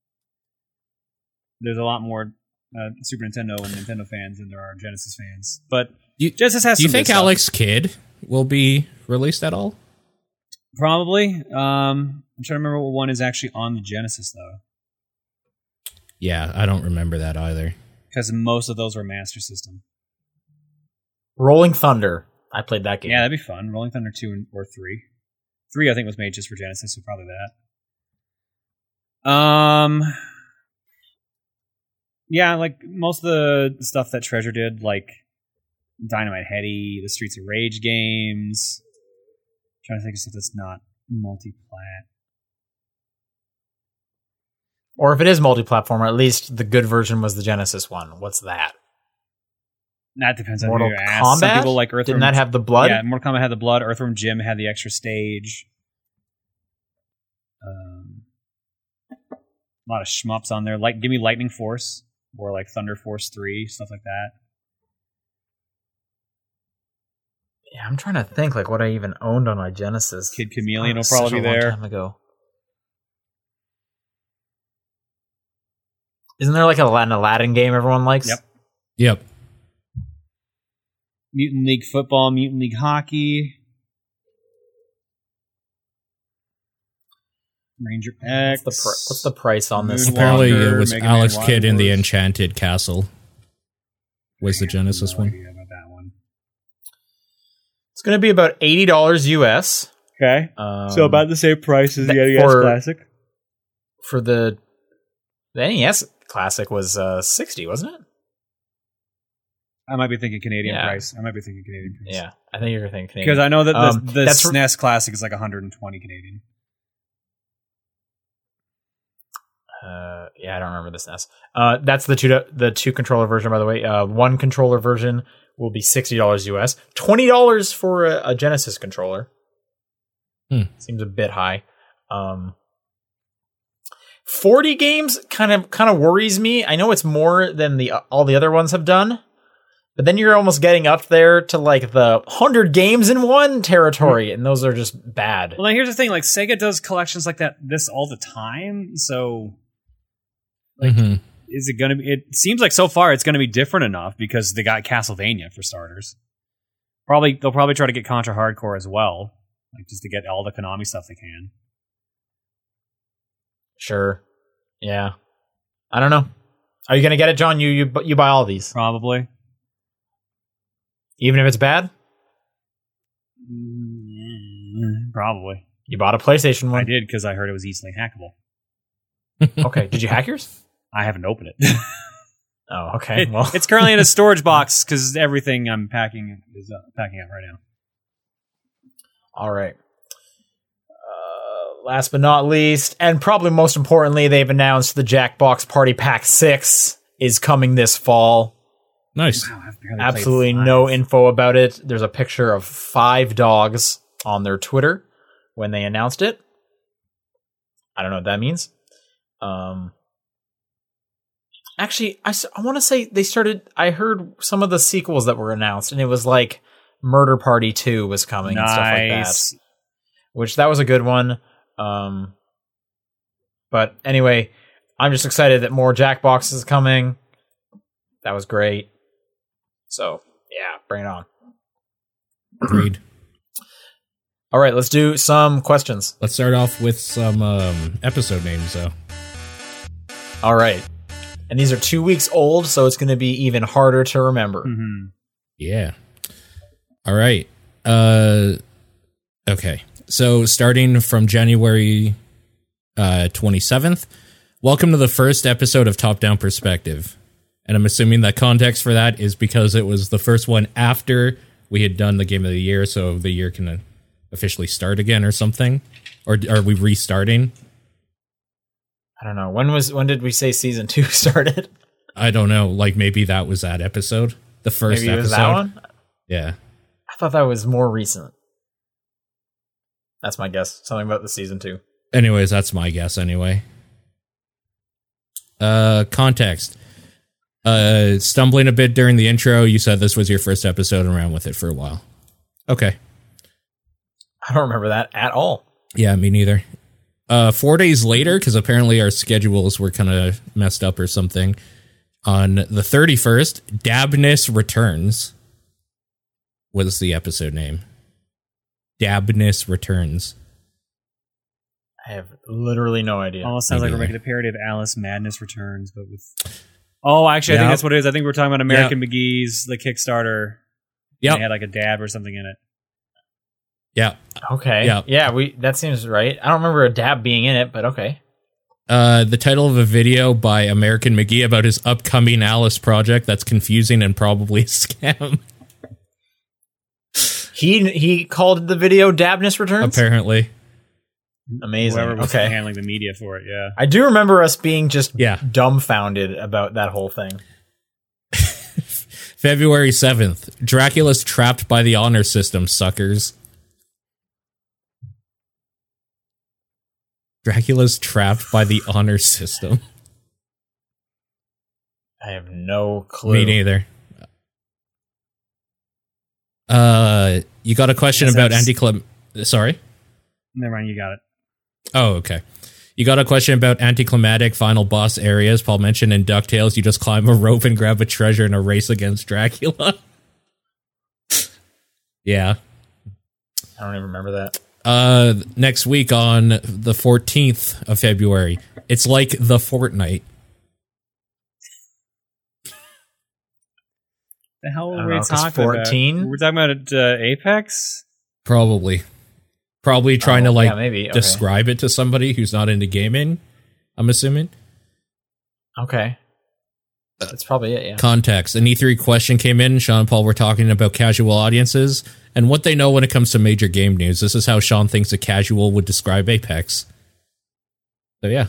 There's a lot more uh, Super Nintendo and Nintendo fans than there are Genesis fans, but You- Genesis has. Do you some good think stuff. Alex Kidd will be released at all? Probably. Um, I'm trying to remember what one is actually on the Genesis though, Yeah, I don't remember that either. because most of those were Master System. Rolling Thunder. I played that game. Yeah, that'd be fun. Rolling Thunder two or three. Three, I think, was made just for Genesis, so probably that. Um, yeah, like most of the stuff that Treasure did, like Dynamite Headdy, the Streets of Rage games. trying to think of stuff that's not multi-plat. Or if it is multi-platform, or at least the good version was the Genesis one. What's that? That depends on Mortal who you ask. Some Kombat? people like Earthworm. Didn't that have the blood? Yeah, Mortal Kombat had the blood. Earthworm Jim had the extra stage. Um, a lot of shmups on there. Like, give me Lightning Force or like Thunder Force Three, stuff like that. Yeah, I'm trying to think like what I even owned on my Genesis. Kid Chameleon will Such probably a be long there. Time ago. Isn't there like a, an Aladdin game everyone likes? Yep. Yep. Mutant League Football, Mutant League Hockey, Ranger X. What's the pr- what's the price on this? Moonwalker, Apparently, it was Mega Alex Wild Kidd in the Enchanted Castle. Was the Genesis No one? about that one. It's going to be about eighty dollars US. Okay, Um, so about the same price as the that- NES for- Classic. for the the NES Classic was uh, sixty, wasn't it? I might be thinking Canadian Yeah. price. I might be thinking Canadian price. Yeah, I think you're thinking because I know that the, Um, the that's r- SNES Classic is like 120 Canadian. Uh, yeah, I don't remember this NES. Uh, that's the two the two controller version, by the way. Uh, one controller version will be sixty dollars US, twenty dollars for a, a Genesis controller. Hmm. Seems a bit high. Um, forty games kind of kind of worries me. I know it's more than the all the other ones have done, but then you're almost getting up there to like the hundred games in one territory, and those are just bad. Well, now here's the thing: like Sega does collections like that this all the time. So Mhm. is it going to be? It seems like so far it's going to be different enough because they got Castlevania for starters. Probably they'll probably try to get Contra Hardcore as well, like just to get all the Konami stuff they can. Sure. Yeah. I don't know. Are you gonna get it, John? You you you buy all these, Probably. Even if it's bad. Mm, Probably. You bought a PlayStation one. I did because I heard it was easily hackable. <laughs> Okay. Did you hack yours? I haven't opened it. <laughs> Oh, okay. It- Well, it's currently in a <laughs> storage box because everything I'm packing is uh, packing up right now. all right. Uh, last but not least, and probably most importantly, they've announced the Jackbox Party Pack Six is coming this fall. Nice. Wow, I've barely played Absolutely no info about it. There's a picture of five dogs on their Twitter when they announced it. I don't know what that means. Um, actually, I, I want to say they started. I heard some of the sequels that were announced, and it was like Murder Party Two was coming and stuff like that, Nice. which that was a good one. Um, but anyway, I'm just excited that more Jackbox is coming. That was great. So yeah, bring it on. Agreed. All right, let's do some questions. Let's start off with some um, episode names, though. All right. And these are two weeks old, so it's going to be even harder to remember. hmm Yeah. All right. Uh, okay. So starting from January uh, 27th, welcome to the first episode of Top Down Perspective. And I'm assuming that context for that is because it was the first one after we had done the game of the year, so the year can officially start again or something. Or are we restarting? I don't know. When was when did we say season 2 <laughs> started? I don't know. Like maybe that was that episode, the first Maybe episode. that one? Yeah. I thought that was more recent. That's my guess. Something about the season 2. Anyways, that's my guess anyway. Uh context. Uh stumbling a bit during the intro, you said this was your first episode and ran with it for a while. Okay. I don't remember that at all. Yeah, me neither. Uh 4 days later cuz apparently our schedules were kind of messed up or something. On the 31st, Dabness returns was the episode name. Dabness returns. I have literally no idea. Almost sounds like we're making a parody of Alice Madness Returns, but with. Oh, actually, I Yeah. think that's what it is. I think we're talking about American McGee's the Kickstarter. Yep. They had like a dab or something in it. Yeah. Okay. Yeah. Yeah, we that seems right. I don't remember a dab being in it, but okay. uh, the title of a video by American McGee about his upcoming Alice project that's confusing and probably <laughs> a scam. He he called the video Dabness Returns. apparently, Amazing. Whoever was okay. handling the media for it, yeah. I do remember us being just Yeah. dumbfounded about that whole thing. <laughs> February seventh, Dracula's trapped by the honor system. Suckers. Dracula's trapped by the honor system. <laughs> I have no clue. Me neither. Uh, you got a question about that's- anti Sorry. Never mind, you got it. Oh, okay. You got a question about anticlimactic final boss areas. Paul mentioned in DuckTales, you just climb a rope and grab a treasure in a race against Dracula. <laughs> yeah. I don't even remember that. Uh, next week on the 14th of February, it's like the Fortnite. The hell are we talking 14? about? We're talking about uh, Apex? Probably. Probably trying to Oh, like yeah, maybe. Okay. describe it to somebody who's not into gaming. I'm assuming. Okay. That's probably it, yeah. context. An E3 question came in. Sean and Paul were talking about casual audiences and what they know when it comes to major game news. This is how Sean thinks a casual would describe Apex. So yeah,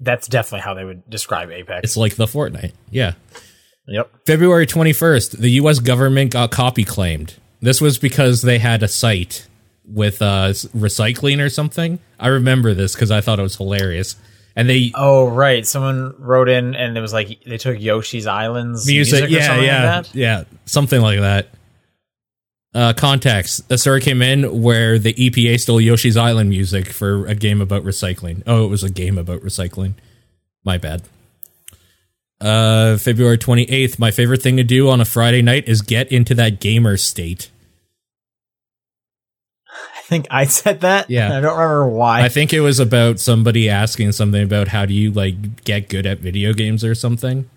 That's definitely how they would describe Apex. it's like the Fortnite. Yeah. yep. February 21st, the US government got copy claimed. This was because they had a site with uh recycling or something. I remember this cuz I thought it was hilarious. And they Oh right, someone wrote in and it was like they took Yoshi's Islands music, music, or yeah, something yeah, like that. yeah, something like that. Uh, context: A story came in where the EPA stole Yoshi's Island music for a game about recycling. Oh, it was a game about recycling. My bad. Uh, February twenty eighth. My favorite thing to do on a Friday night is get into that gamer state. I think I said that. Yeah. I don't remember why. I think it was about somebody asking something about how do you like get good at video games or something.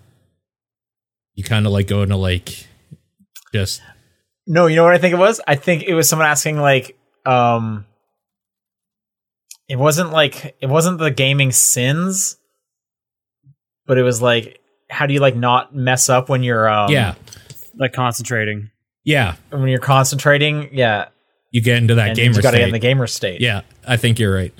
You kind of like go into like just no, you know what I think it was? I think it was someone asking like um it wasn't like it wasn't the gaming sins, but it was like how do you like not mess up when you're um yeah Like concentrating. yeah when you're concentrating? Yeah. You get into that and gamer you got to state. get in the gamer state. yeah, I think you're right.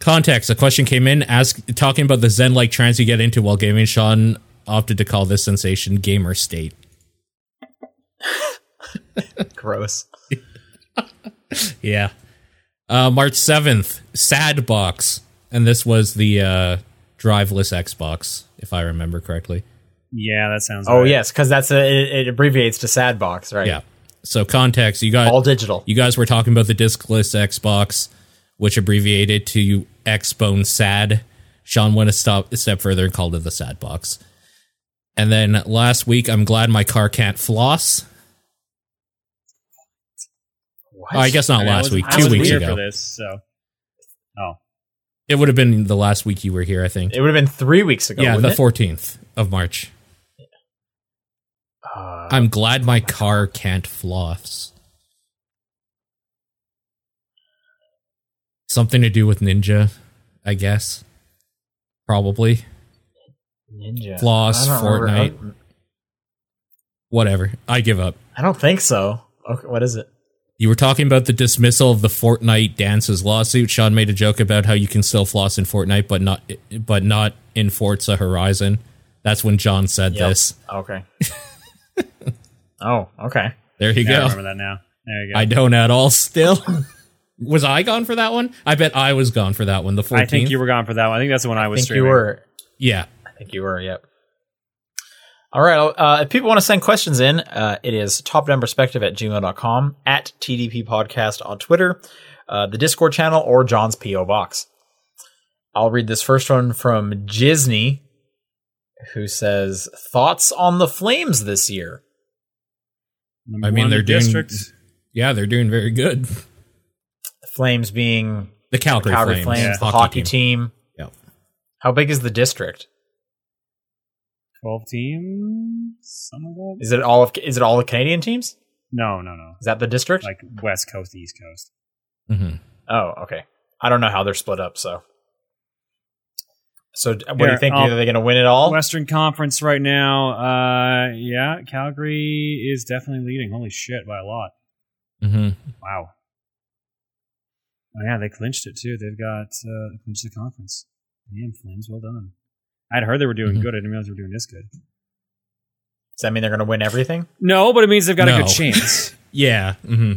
Context: A question came in, ask talking about the zen-like trance you get into while gaming. Sean opted to call this sensation gamer state. <laughs> Gross. <laughs> Yeah. Uh, March seventh, Sad Box, and this was the uh, driveless Xbox, if I remember correctly. Yeah, that sounds Oh right. yes, because that's a it, it abbreviates to sad box, right? Yeah. So context: You got All digital. You guys were talking about the discless Xbox, which abbreviated to Xbone Sad. Sean went a, stop, a step further and called it the Sad Box. And then last week, I'm glad my car can't floss. Oh, I guess not I mean, last wasn't- week, I two weeks here ago. for this. So, oh, It would have been the last week you were here, I think. It would have been three weeks ago. yeah, the it? fourteenth of March. Uh, I'm glad my car can't floss. Something to do with Ninja, I guess. Probably. Ninja. Floss, don't remember- Fortnite. Whatever. I give up. I don't think so. Okay, what is it? You were talking about the dismissal of the Fortnite dances lawsuit. Sean made a joke about how you can still floss in Fortnite, but not, but not in Forza Horizon. That's when John said Yep. this. Okay. <laughs> oh, okay. There you yeah, I remember that now. There you go. I don't at all. Still, <laughs> was I gone for that one? I bet I was gone for that one. The 14th. I think you were gone for that one. I think that's the one I I was think streaming. you were. Yeah. I think you were. Yep. All right. Uh, if people want to send questions in, uh, it is topdownperspective at gmail.com, at TDP podcast on Twitter, uh, the Discord channel, or John's P.O. box. I'll read this first one from Jisney, who says, Thoughts on the Flames this year? Number I mean, they're doing- district. Yeah, they're doing very good. The Flames being The Calgary, Calgary Flames, Flames, the hockey, team. Yep. How big is the district? Twelve teams, something like that. Is it all of is it all the Canadian teams? No, no, no. Is that the district? Like West Coast, East Coast. Mm-hmm. Oh, okay. I don't know how they're split up. So, so d- what do you think? I'll- Are they going to win it all? Western Conference right now. Uh, yeah, Calgary is definitely leading. Holy shit, by a lot. hmm Wow. Oh yeah, they clinched it too. They've got uh, clinched the conference. Damn, Flames, well done. I'd heard they were doing Mhm. good. I didn't realize they were doing this good. Does that mean they're going to win everything? No, but it means they've got a good chance. <laughs> Yeah. hmm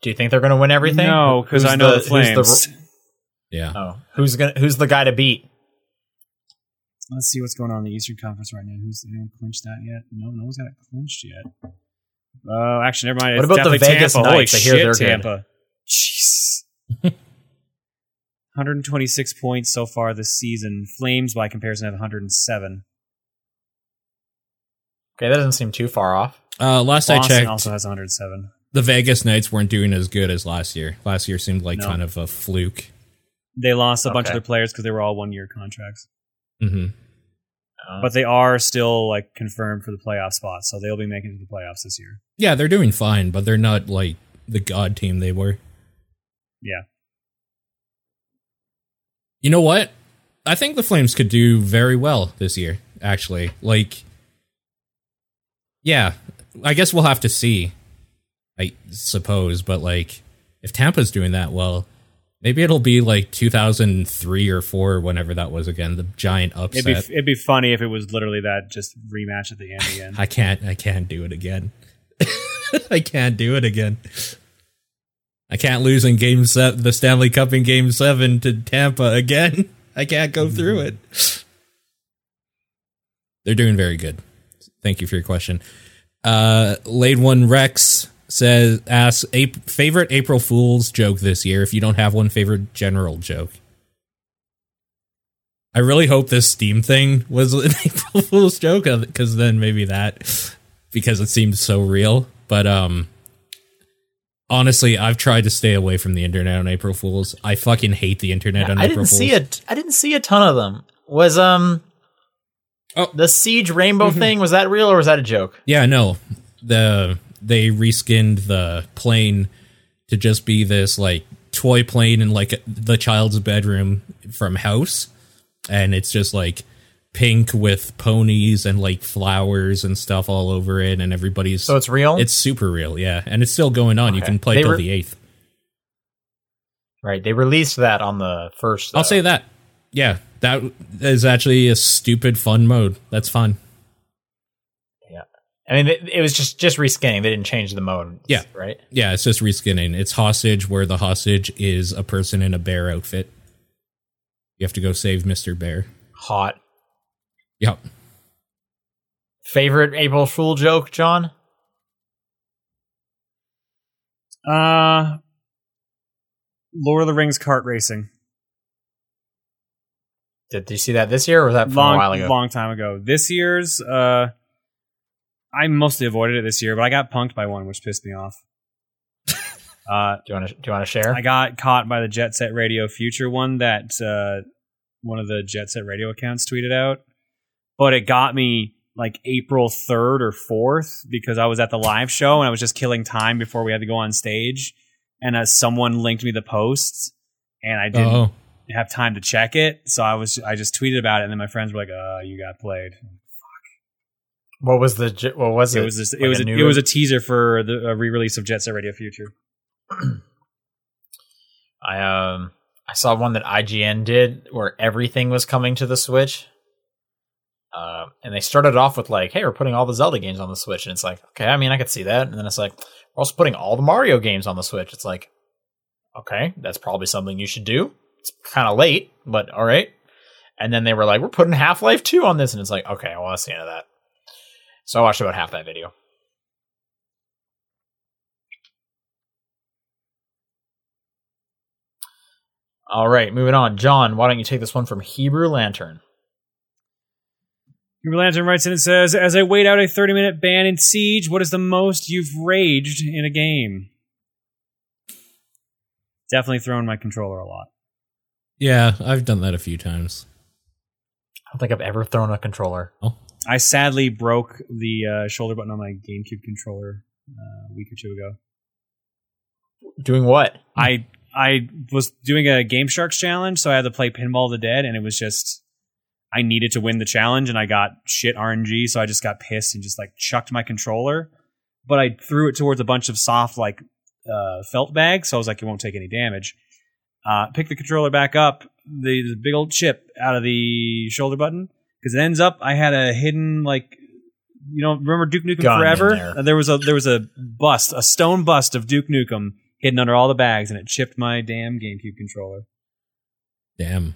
Do you think they're going to win everything? No, because I know the, who's Flames. Yeah. oh, who's going? to Who's the guy to beat? Let's see what's going on in the Eastern Conference right now. Who's anyone clinched that yet? No, no one's got it clinched yet. Oh, actually, never mind. What It's about the Vegas Tampa. Holy Knights? I hear shit, they're good. Tampa. Jeez. 126 points so far this season. Flames, by comparison, have 107. Okay, that doesn't seem too far off. Uh, last I Boston checked, also has 107. the Vegas Knights weren't doing as good as last year. Last year seemed like No. kind of a fluke. They lost a bunch of their players because they were all one-year contracts, hmm Uh, but they are still like confirmed for the playoff spot, so they'll be making it to the playoffs this year. Yeah, they're doing fine, but they're not like the god team they were. Yeah, You know what? I think the Flames could do very well this year, actually. Like, yeah, I guess we'll have to see, I suppose. But, like, if Tampa's doing that well, maybe it'll be like 2003 or 4, whenever that was again, the giant it'd be upset. it'd be funny if it was literally that just rematch at the end again. <laughs> I can't, I can't do it again. <laughs> I can't do it again. I can't lose in game seven, the Stanley Cup in game seven to Tampa again. <laughs> I can't go through it. They're doing very good. Thank you for your question. Uh, Lade One Rex says, asks, Ap- favorite April Fool's joke this year. If you don't have one, favorite general joke. I really hope this Steam thing was an <laughs> April Fool's joke, because then maybe that, because it seemed so real. But um, honestly, I've tried to stay away from the internet on April Fools. I fucking hate the internet on I April didn't Fools. see it. I didn't see a ton of them. Was um, Oh. the siege rainbow thing was that real or was that a joke? Yeah, no. The they reskinned the plane to just be this like toy plane in like the child's bedroom from House, and it's just like pink with ponies and like flowers and stuff all over it, and everybody's So it's real. it's super real, yeah, and it's still going on. You can play They till were- the eighth. right. They released that on the first. I'll uh, say that. Yeah, that is actually a stupid fun mode. That's fun. Yeah. I mean, it, it was just just reskinning. They didn't change the mode. Yeah. Right. Yeah, it's just reskinning. It's hostage where the hostage is a person in a bear outfit. You have to go save Mr. Bear. Hot. Yep. Favorite April Fool joke, John? Uh, Lord of the Rings kart racing. Did you see that this year or was that from long, a while ago? long time ago. This year's, uh, I mostly avoided it this year, but I got punked by one, which pissed me off. <laughs> Uh, Do you want to? Do you want to share? I got caught by the Jet Set Radio Future one that uh, one of the Jet Set Radio accounts tweeted out, but it got me like April third or fourth because I was at the live show and I was just killing time before we had to go on stage, and uh, someone linked me the post, and I didn't Oh, have time to check it, so I was I just tweeted about it, and then my friends were like, "Uh, you got played." What was the? What was it? It was just, it was a a, new- it was a teaser for the a re-release of Jet Set Radio Future. <clears throat> I um I saw one that IGN did where everything was coming to the Switch. Uh, and they started off with like, "Hey, we're putting all the Zelda games on the Switch," and it's like, okay, I mean, I could see that. And then it's like, we're also putting all the Mario games on the Switch. It's like, okay, that's probably something you should do. It's kind of late, but all right. And then they were like, we're putting Half Life Two on this, and it's like, okay, I want to see into that. So I watched about half that video. All right, moving on. John, why don't you take this one from Hebrew Lantern? Hebrew Lantern writes in and says, As I wait out a 30 minute ban in Siege, what is the most you've raged in a game? Definitely throwing my controller a lot. yeah, I've done that a few times. I don't think I've ever thrown a controller. Oh. I sadly broke the uh, shoulder button on my GameCube controller uh, a week or two ago. Doing what? I I was doing a Game Sharks challenge, so I had to play Pinball the Dead, and it was just I needed to win the challenge, and I got shit RNG, so I just got pissed and just like chucked my controller. But I threw it towards a bunch of soft like uh, felt bags, so I was like, it won't take any damage. Uh, pick the controller back up, the, the big old chip out of the shoulder button, because it ends up I had a hidden like. You know, remember Duke Nukem Gun Forever? there. Uh, there was a there was a bust, a stone bust of Duke Nukem hidden under all the bags, and it chipped my damn GameCube controller. Damn.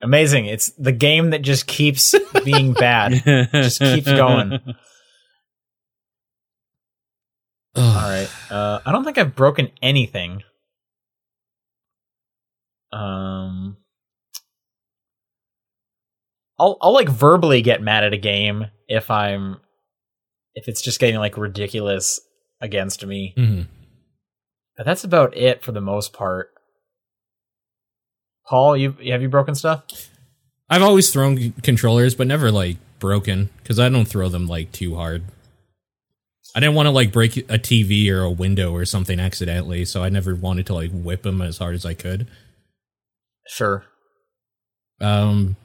Amazing. It's the game that just keeps being bad. <laughs> Just keeps going. <sighs> Ugh. All right. Uh, I don't think I've broken anything. Um, I'll I'll like verbally get mad at a game if I'm if it's just getting like ridiculous against me. Mhm. But that's about it for the most part. Paul, you have you broken stuff? I've always thrown controllers, but never like broken because I don't throw them like too hard. I didn't want to like break a TV or a window or something accidentally, so I never wanted to like whip them as hard as I could. Sure. Um,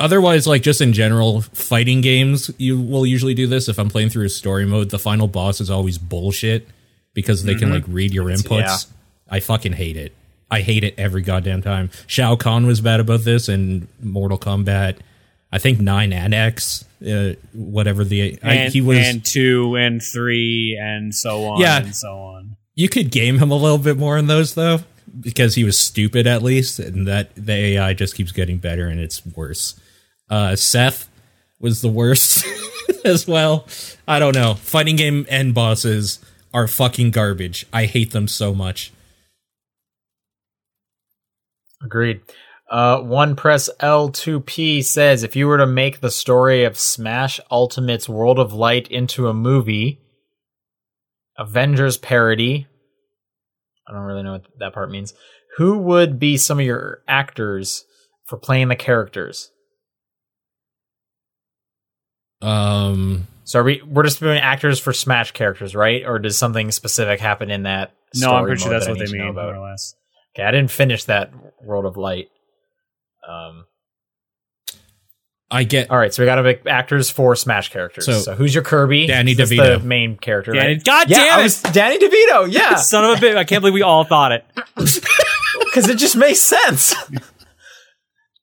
otherwise, like just in general, fighting games, you will usually do this. If I'm playing through a story mode, the final boss is always bullshit because they can Mhm. like read your inputs. yeah. I fucking hate it. I hate it every goddamn time. Shao Kahn was bad about this in Mortal Kombat. I think nine and X, uh, whatever the I, he was. and two and three and so on Yeah. and so on. You could game him a little bit more in those though, because he was stupid at least, and that the AI just keeps getting better and it's worse. Uh, Seth was the worst <laughs> as well. I don't know. Fighting game end bosses are fucking garbage. I hate them so much. Agreed. Uh, one press L2P says if you were to make the story of Smash Ultimate's World of Light into a movie, Avengers parody, I don't really know what that part means. Who would be some of your actors for playing the characters? Um, So are we we're just doing actors for Smash characters, right? Or does something specific happen in that? No, I'm pretty sure that's that what they mean, about? more or less. Okay, I didn't finish that World of Light. Um, I get all right, so we got to make actors for Smash characters. So, So, who's your Kirby? Danny That's DeVito. the main character. Yeah, right? God yeah, damn I it! was Danny DeVito. Yeah, <laughs> Son of a bitch! I can't believe we all thought it. <laughs> because it just makes sense.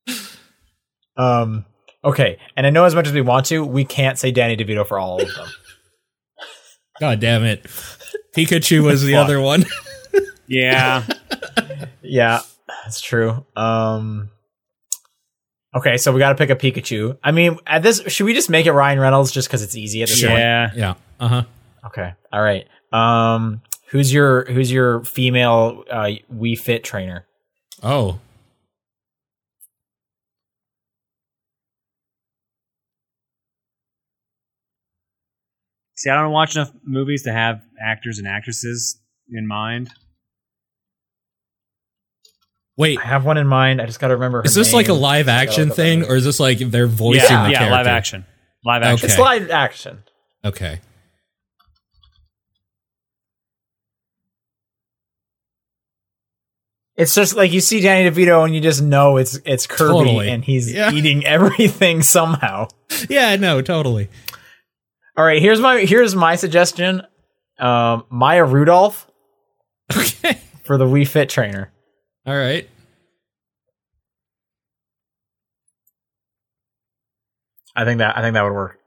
<laughs> um. Okay, and I know as much as we want to, we can't say Danny DeVito for all of them. <laughs> God damn it. Pikachu was the other one. <laughs> Yeah, yeah, that's true. Um. Okay, so we got to pick a Pikachu. I mean, at this, should we just make it Ryan Reynolds just because it's easy at this point? yeah. yeah. Uh huh. Okay. All right. Um, who's your who's your female uh Wii Fit trainer? Oh. See, I don't watch enough movies to have actors and actresses in mind. Wait, I have one in mind. I just got to remember. her is this like a live action look up her thing, or is this like they're voicing yeah, the yeah, character? live action. Live action. Okay. It's live action. Okay. It's just like you see Danny DeVito and you just know it's it's Kirby Totally. and he's Yeah. eating <laughs> everything somehow. Yeah, no, totally. All right, here's my here's my suggestion. Um, Maya Rudolph Okay. <laughs> for the Wii Fit trainer. All right. I think that I think that would work.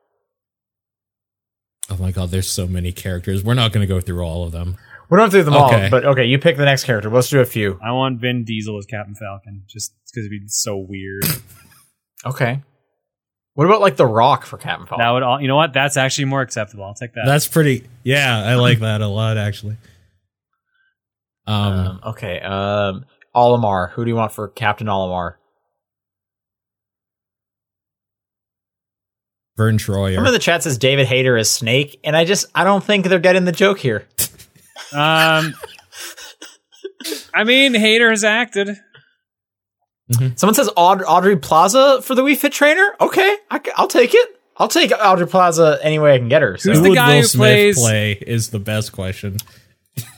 Oh my god, there's so many characters. We're not going to go through all of them. We don't have to do them Okay. all, but okay, you pick the next character. Let's do a few. I want Vin Diesel as Captain Falcon, just because it'd be so weird. Okay. What about like The Rock for Captain Falcon? that would all. You know what? That's actually more acceptable. I'll take that. That's pretty. Yeah, I like that a lot actually. Um, Um, okay. Um, Olimar. Who do you want for Captain Olimar? Verne Troyer. Some of the chat says David Hayter is Snake, and I just I don't think they're getting the joke here. um. <laughs> I mean, Hayter has acted. Someone says Aud- Audrey Plaza for the Wii Fit trainer. Okay, I, will take it. I'll take Audrey Plaza any way I can get her. So. Who's Who the would guy Will who Smith plays- play is the best question.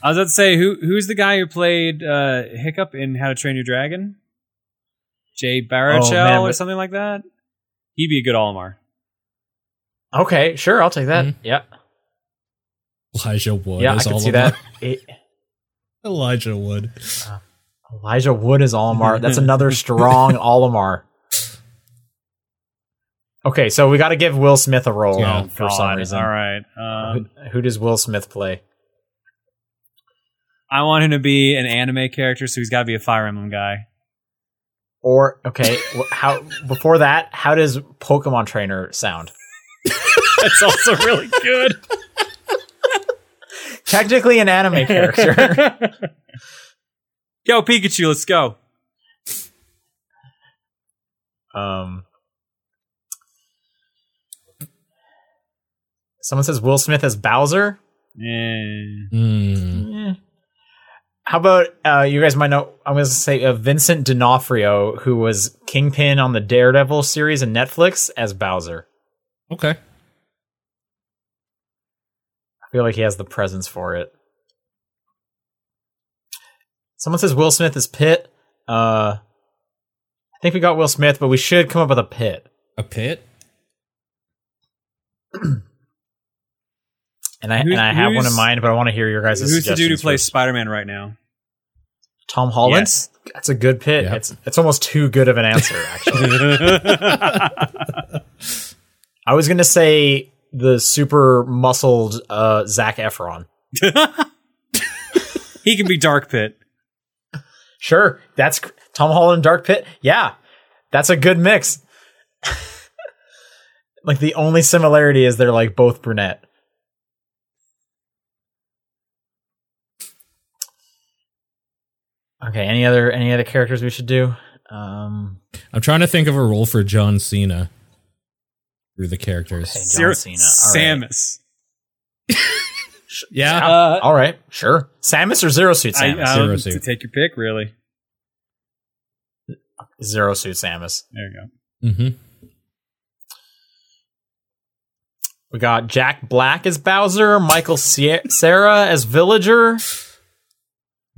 I was about to say who who's the guy who played uh, Hiccup in How to Train Your Dragon? Jay Baruchel Oh, man, or something like that. He'd be a good Olimar. Okay, sure, I'll take that. Mhm. Yeah, Elijah Wood. yeah, I can all see that. <laughs> Elijah Wood. Elijah Wood is Olimar. That's <laughs> another strong Olimar. Okay, so we got to give Will Smith a role Yeah, for some reason. All right. Um, Who, who does Will Smith play? I want him to be an anime character, so he's got to be a Fire Emblem guy. Or okay, <laughs> how before that, how does Pokemon Trainer sound? <laughs> That's also really good. Technically an anime character. Yo, Pikachu, let's go. um, someone says Will Smith as Bowser. Yeah. Eh. How about uh, you guys might know? I'm going to say uh, Vincent D'Onofrio, who was Kingpin on the Daredevil series and Netflix, as Bowser. Okay. I feel like he has the presence for it. Someone says Will Smith is Pit. Uh, I think we got Will Smith, but we should come up with a Pit. A pit. And I Who- and I have one in mind, but I want to hear your guys' Who's the dude who plays first. Spider Man right now? Tom Holland? Yes. That's a good pit. Yep. It's it's almost too good of an answer, <laughs> actually. I was gonna say the super muscled uh, Zac Efron. <laughs> he can be Dark Pit. Sure, that's Tom Holland and Dark Pit. Yeah, that's a good mix. <laughs> like the only similarity is they're like both brunette. Okay, any other any other characters we should do? Um, I'm trying to think of a role for John Cena through the characters. Okay. John Zero- Cena, all right. Samus. Yeah. Uh, all right, sure. Samus or Zero Suit Samus? I Zero suit. to take your pick, really. Zero Suit Samus. There you go. Mm-hmm. We got Jack Black as Bowser, Michael Sie- Cera as Villager.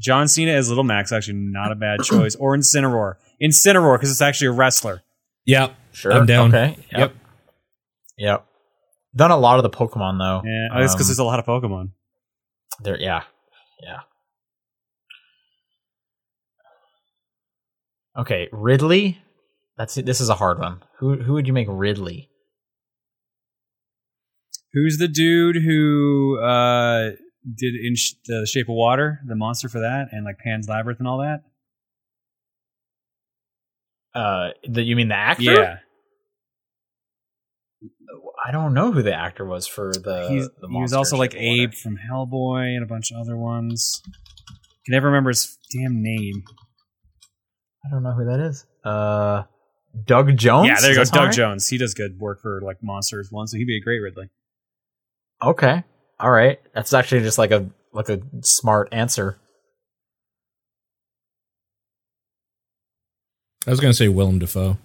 John Cena as Little Mac actually not a bad choice, or Incineroar. Incineroar because it's actually a wrestler. Yep. Sure, I'm down. Okay. Yep. Yep. Yep. Done a lot of the Pokemon though. Yeah, oh, it's because Um, there's a lot of Pokemon. There, yeah, yeah. Okay, Ridley. That's it. This is a hard one. Who who would you make Ridley? Who's the dude who uh, did in sh- the Shape of Water, the monster for that, and like Pan's Labyrinth and all that? Uh, the, you mean the actor? Yeah, I don't know who the actor was for the. he's, the he was also like Shape of Abe from Hellboy and a bunch of other ones. Can never remember his damn name. I don't know who that is. Uh, Doug Jones. yeah, there you Does go, Doug right? Jones. He does good work for like monsters one, so he'd be a great Ridley. Okay. All right. That's actually just like a like a smart answer. I was gonna say Willem Dafoe.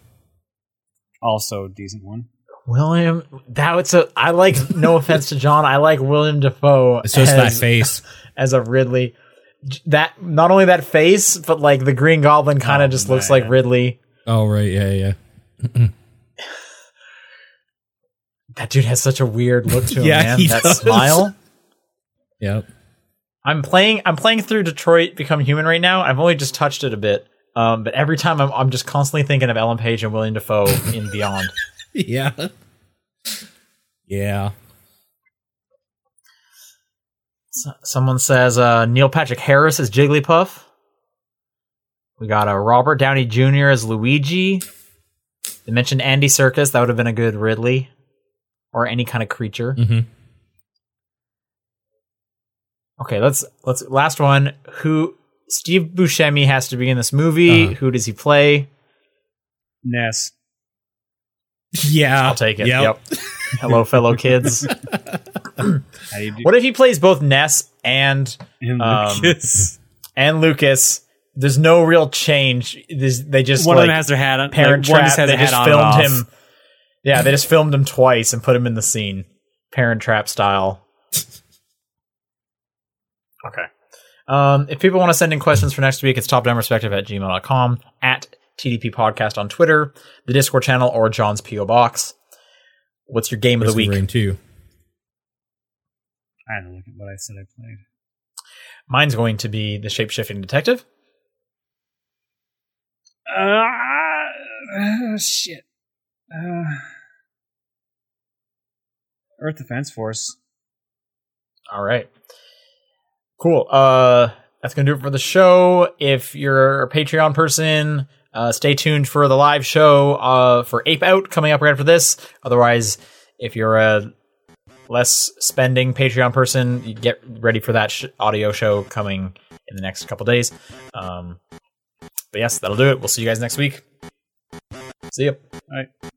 Also a decent one. William, that that's a. I like. No offense to John, I like William Dafoe. It's just that as- face. <laughs> as a Ridley. That not only that face, but like the Green Goblin kind of Oh, just looks like Ridley. Oh right, yeah, yeah. <laughs> That dude has such a weird look to him, Yeah, man. he That does. smile. Yep. I'm playing. I'm playing through Detroit Become Human right now. I've only just touched it a bit, um, but every time I'm, I'm just constantly thinking of Ellen Page and William Dafoe in Beyond. <laughs> Yeah. Yeah. S- Someone says uh, Neil Patrick Harris is Jigglypuff. We got a Robert Downey Jr. as Luigi. They mentioned Andy Serkis. That would have been a good Ridley, or any kind of creature. Mm-hmm. Okay, let's let's last one. Who Steve Buscemi has to be in this movie? Uh-huh. Who does he play? Ness. Yeah. I'll take it. Yep. Yep. Hello, fellow kids. <laughs> How do you do? what if he plays both Ness and And um, Lucas. and Lucas? There's no real change. There's, they just one like, of them has their hat on. Parent like, one Trap. just has They hat just on filmed and off. him. Yeah, they just filmed him twice and put him in the scene, Parent Trap style. okay. Um, if people want to send in questions for next week, it's topdownperspective at gmail.com, at TDP Podcast on Twitter, the Discord channel, or John's P.O. Box. What's your game of the week? Rain 2. I had to look at what I said I played. Mine's going to be the shape shifting detective. Uh, uh, shit. Uh, Earth Defense Force. All right. Cool. Uh that's gonna do it for the show. If you're a Patreon person, uh stay tuned for the live show uh for Ape Out coming up right after this. Otherwise, if you're a less spending Patreon person, you get ready for that sh- audio show coming in the next couple days. Um but yes, that'll do it. We'll see you guys next week. See ya. All right.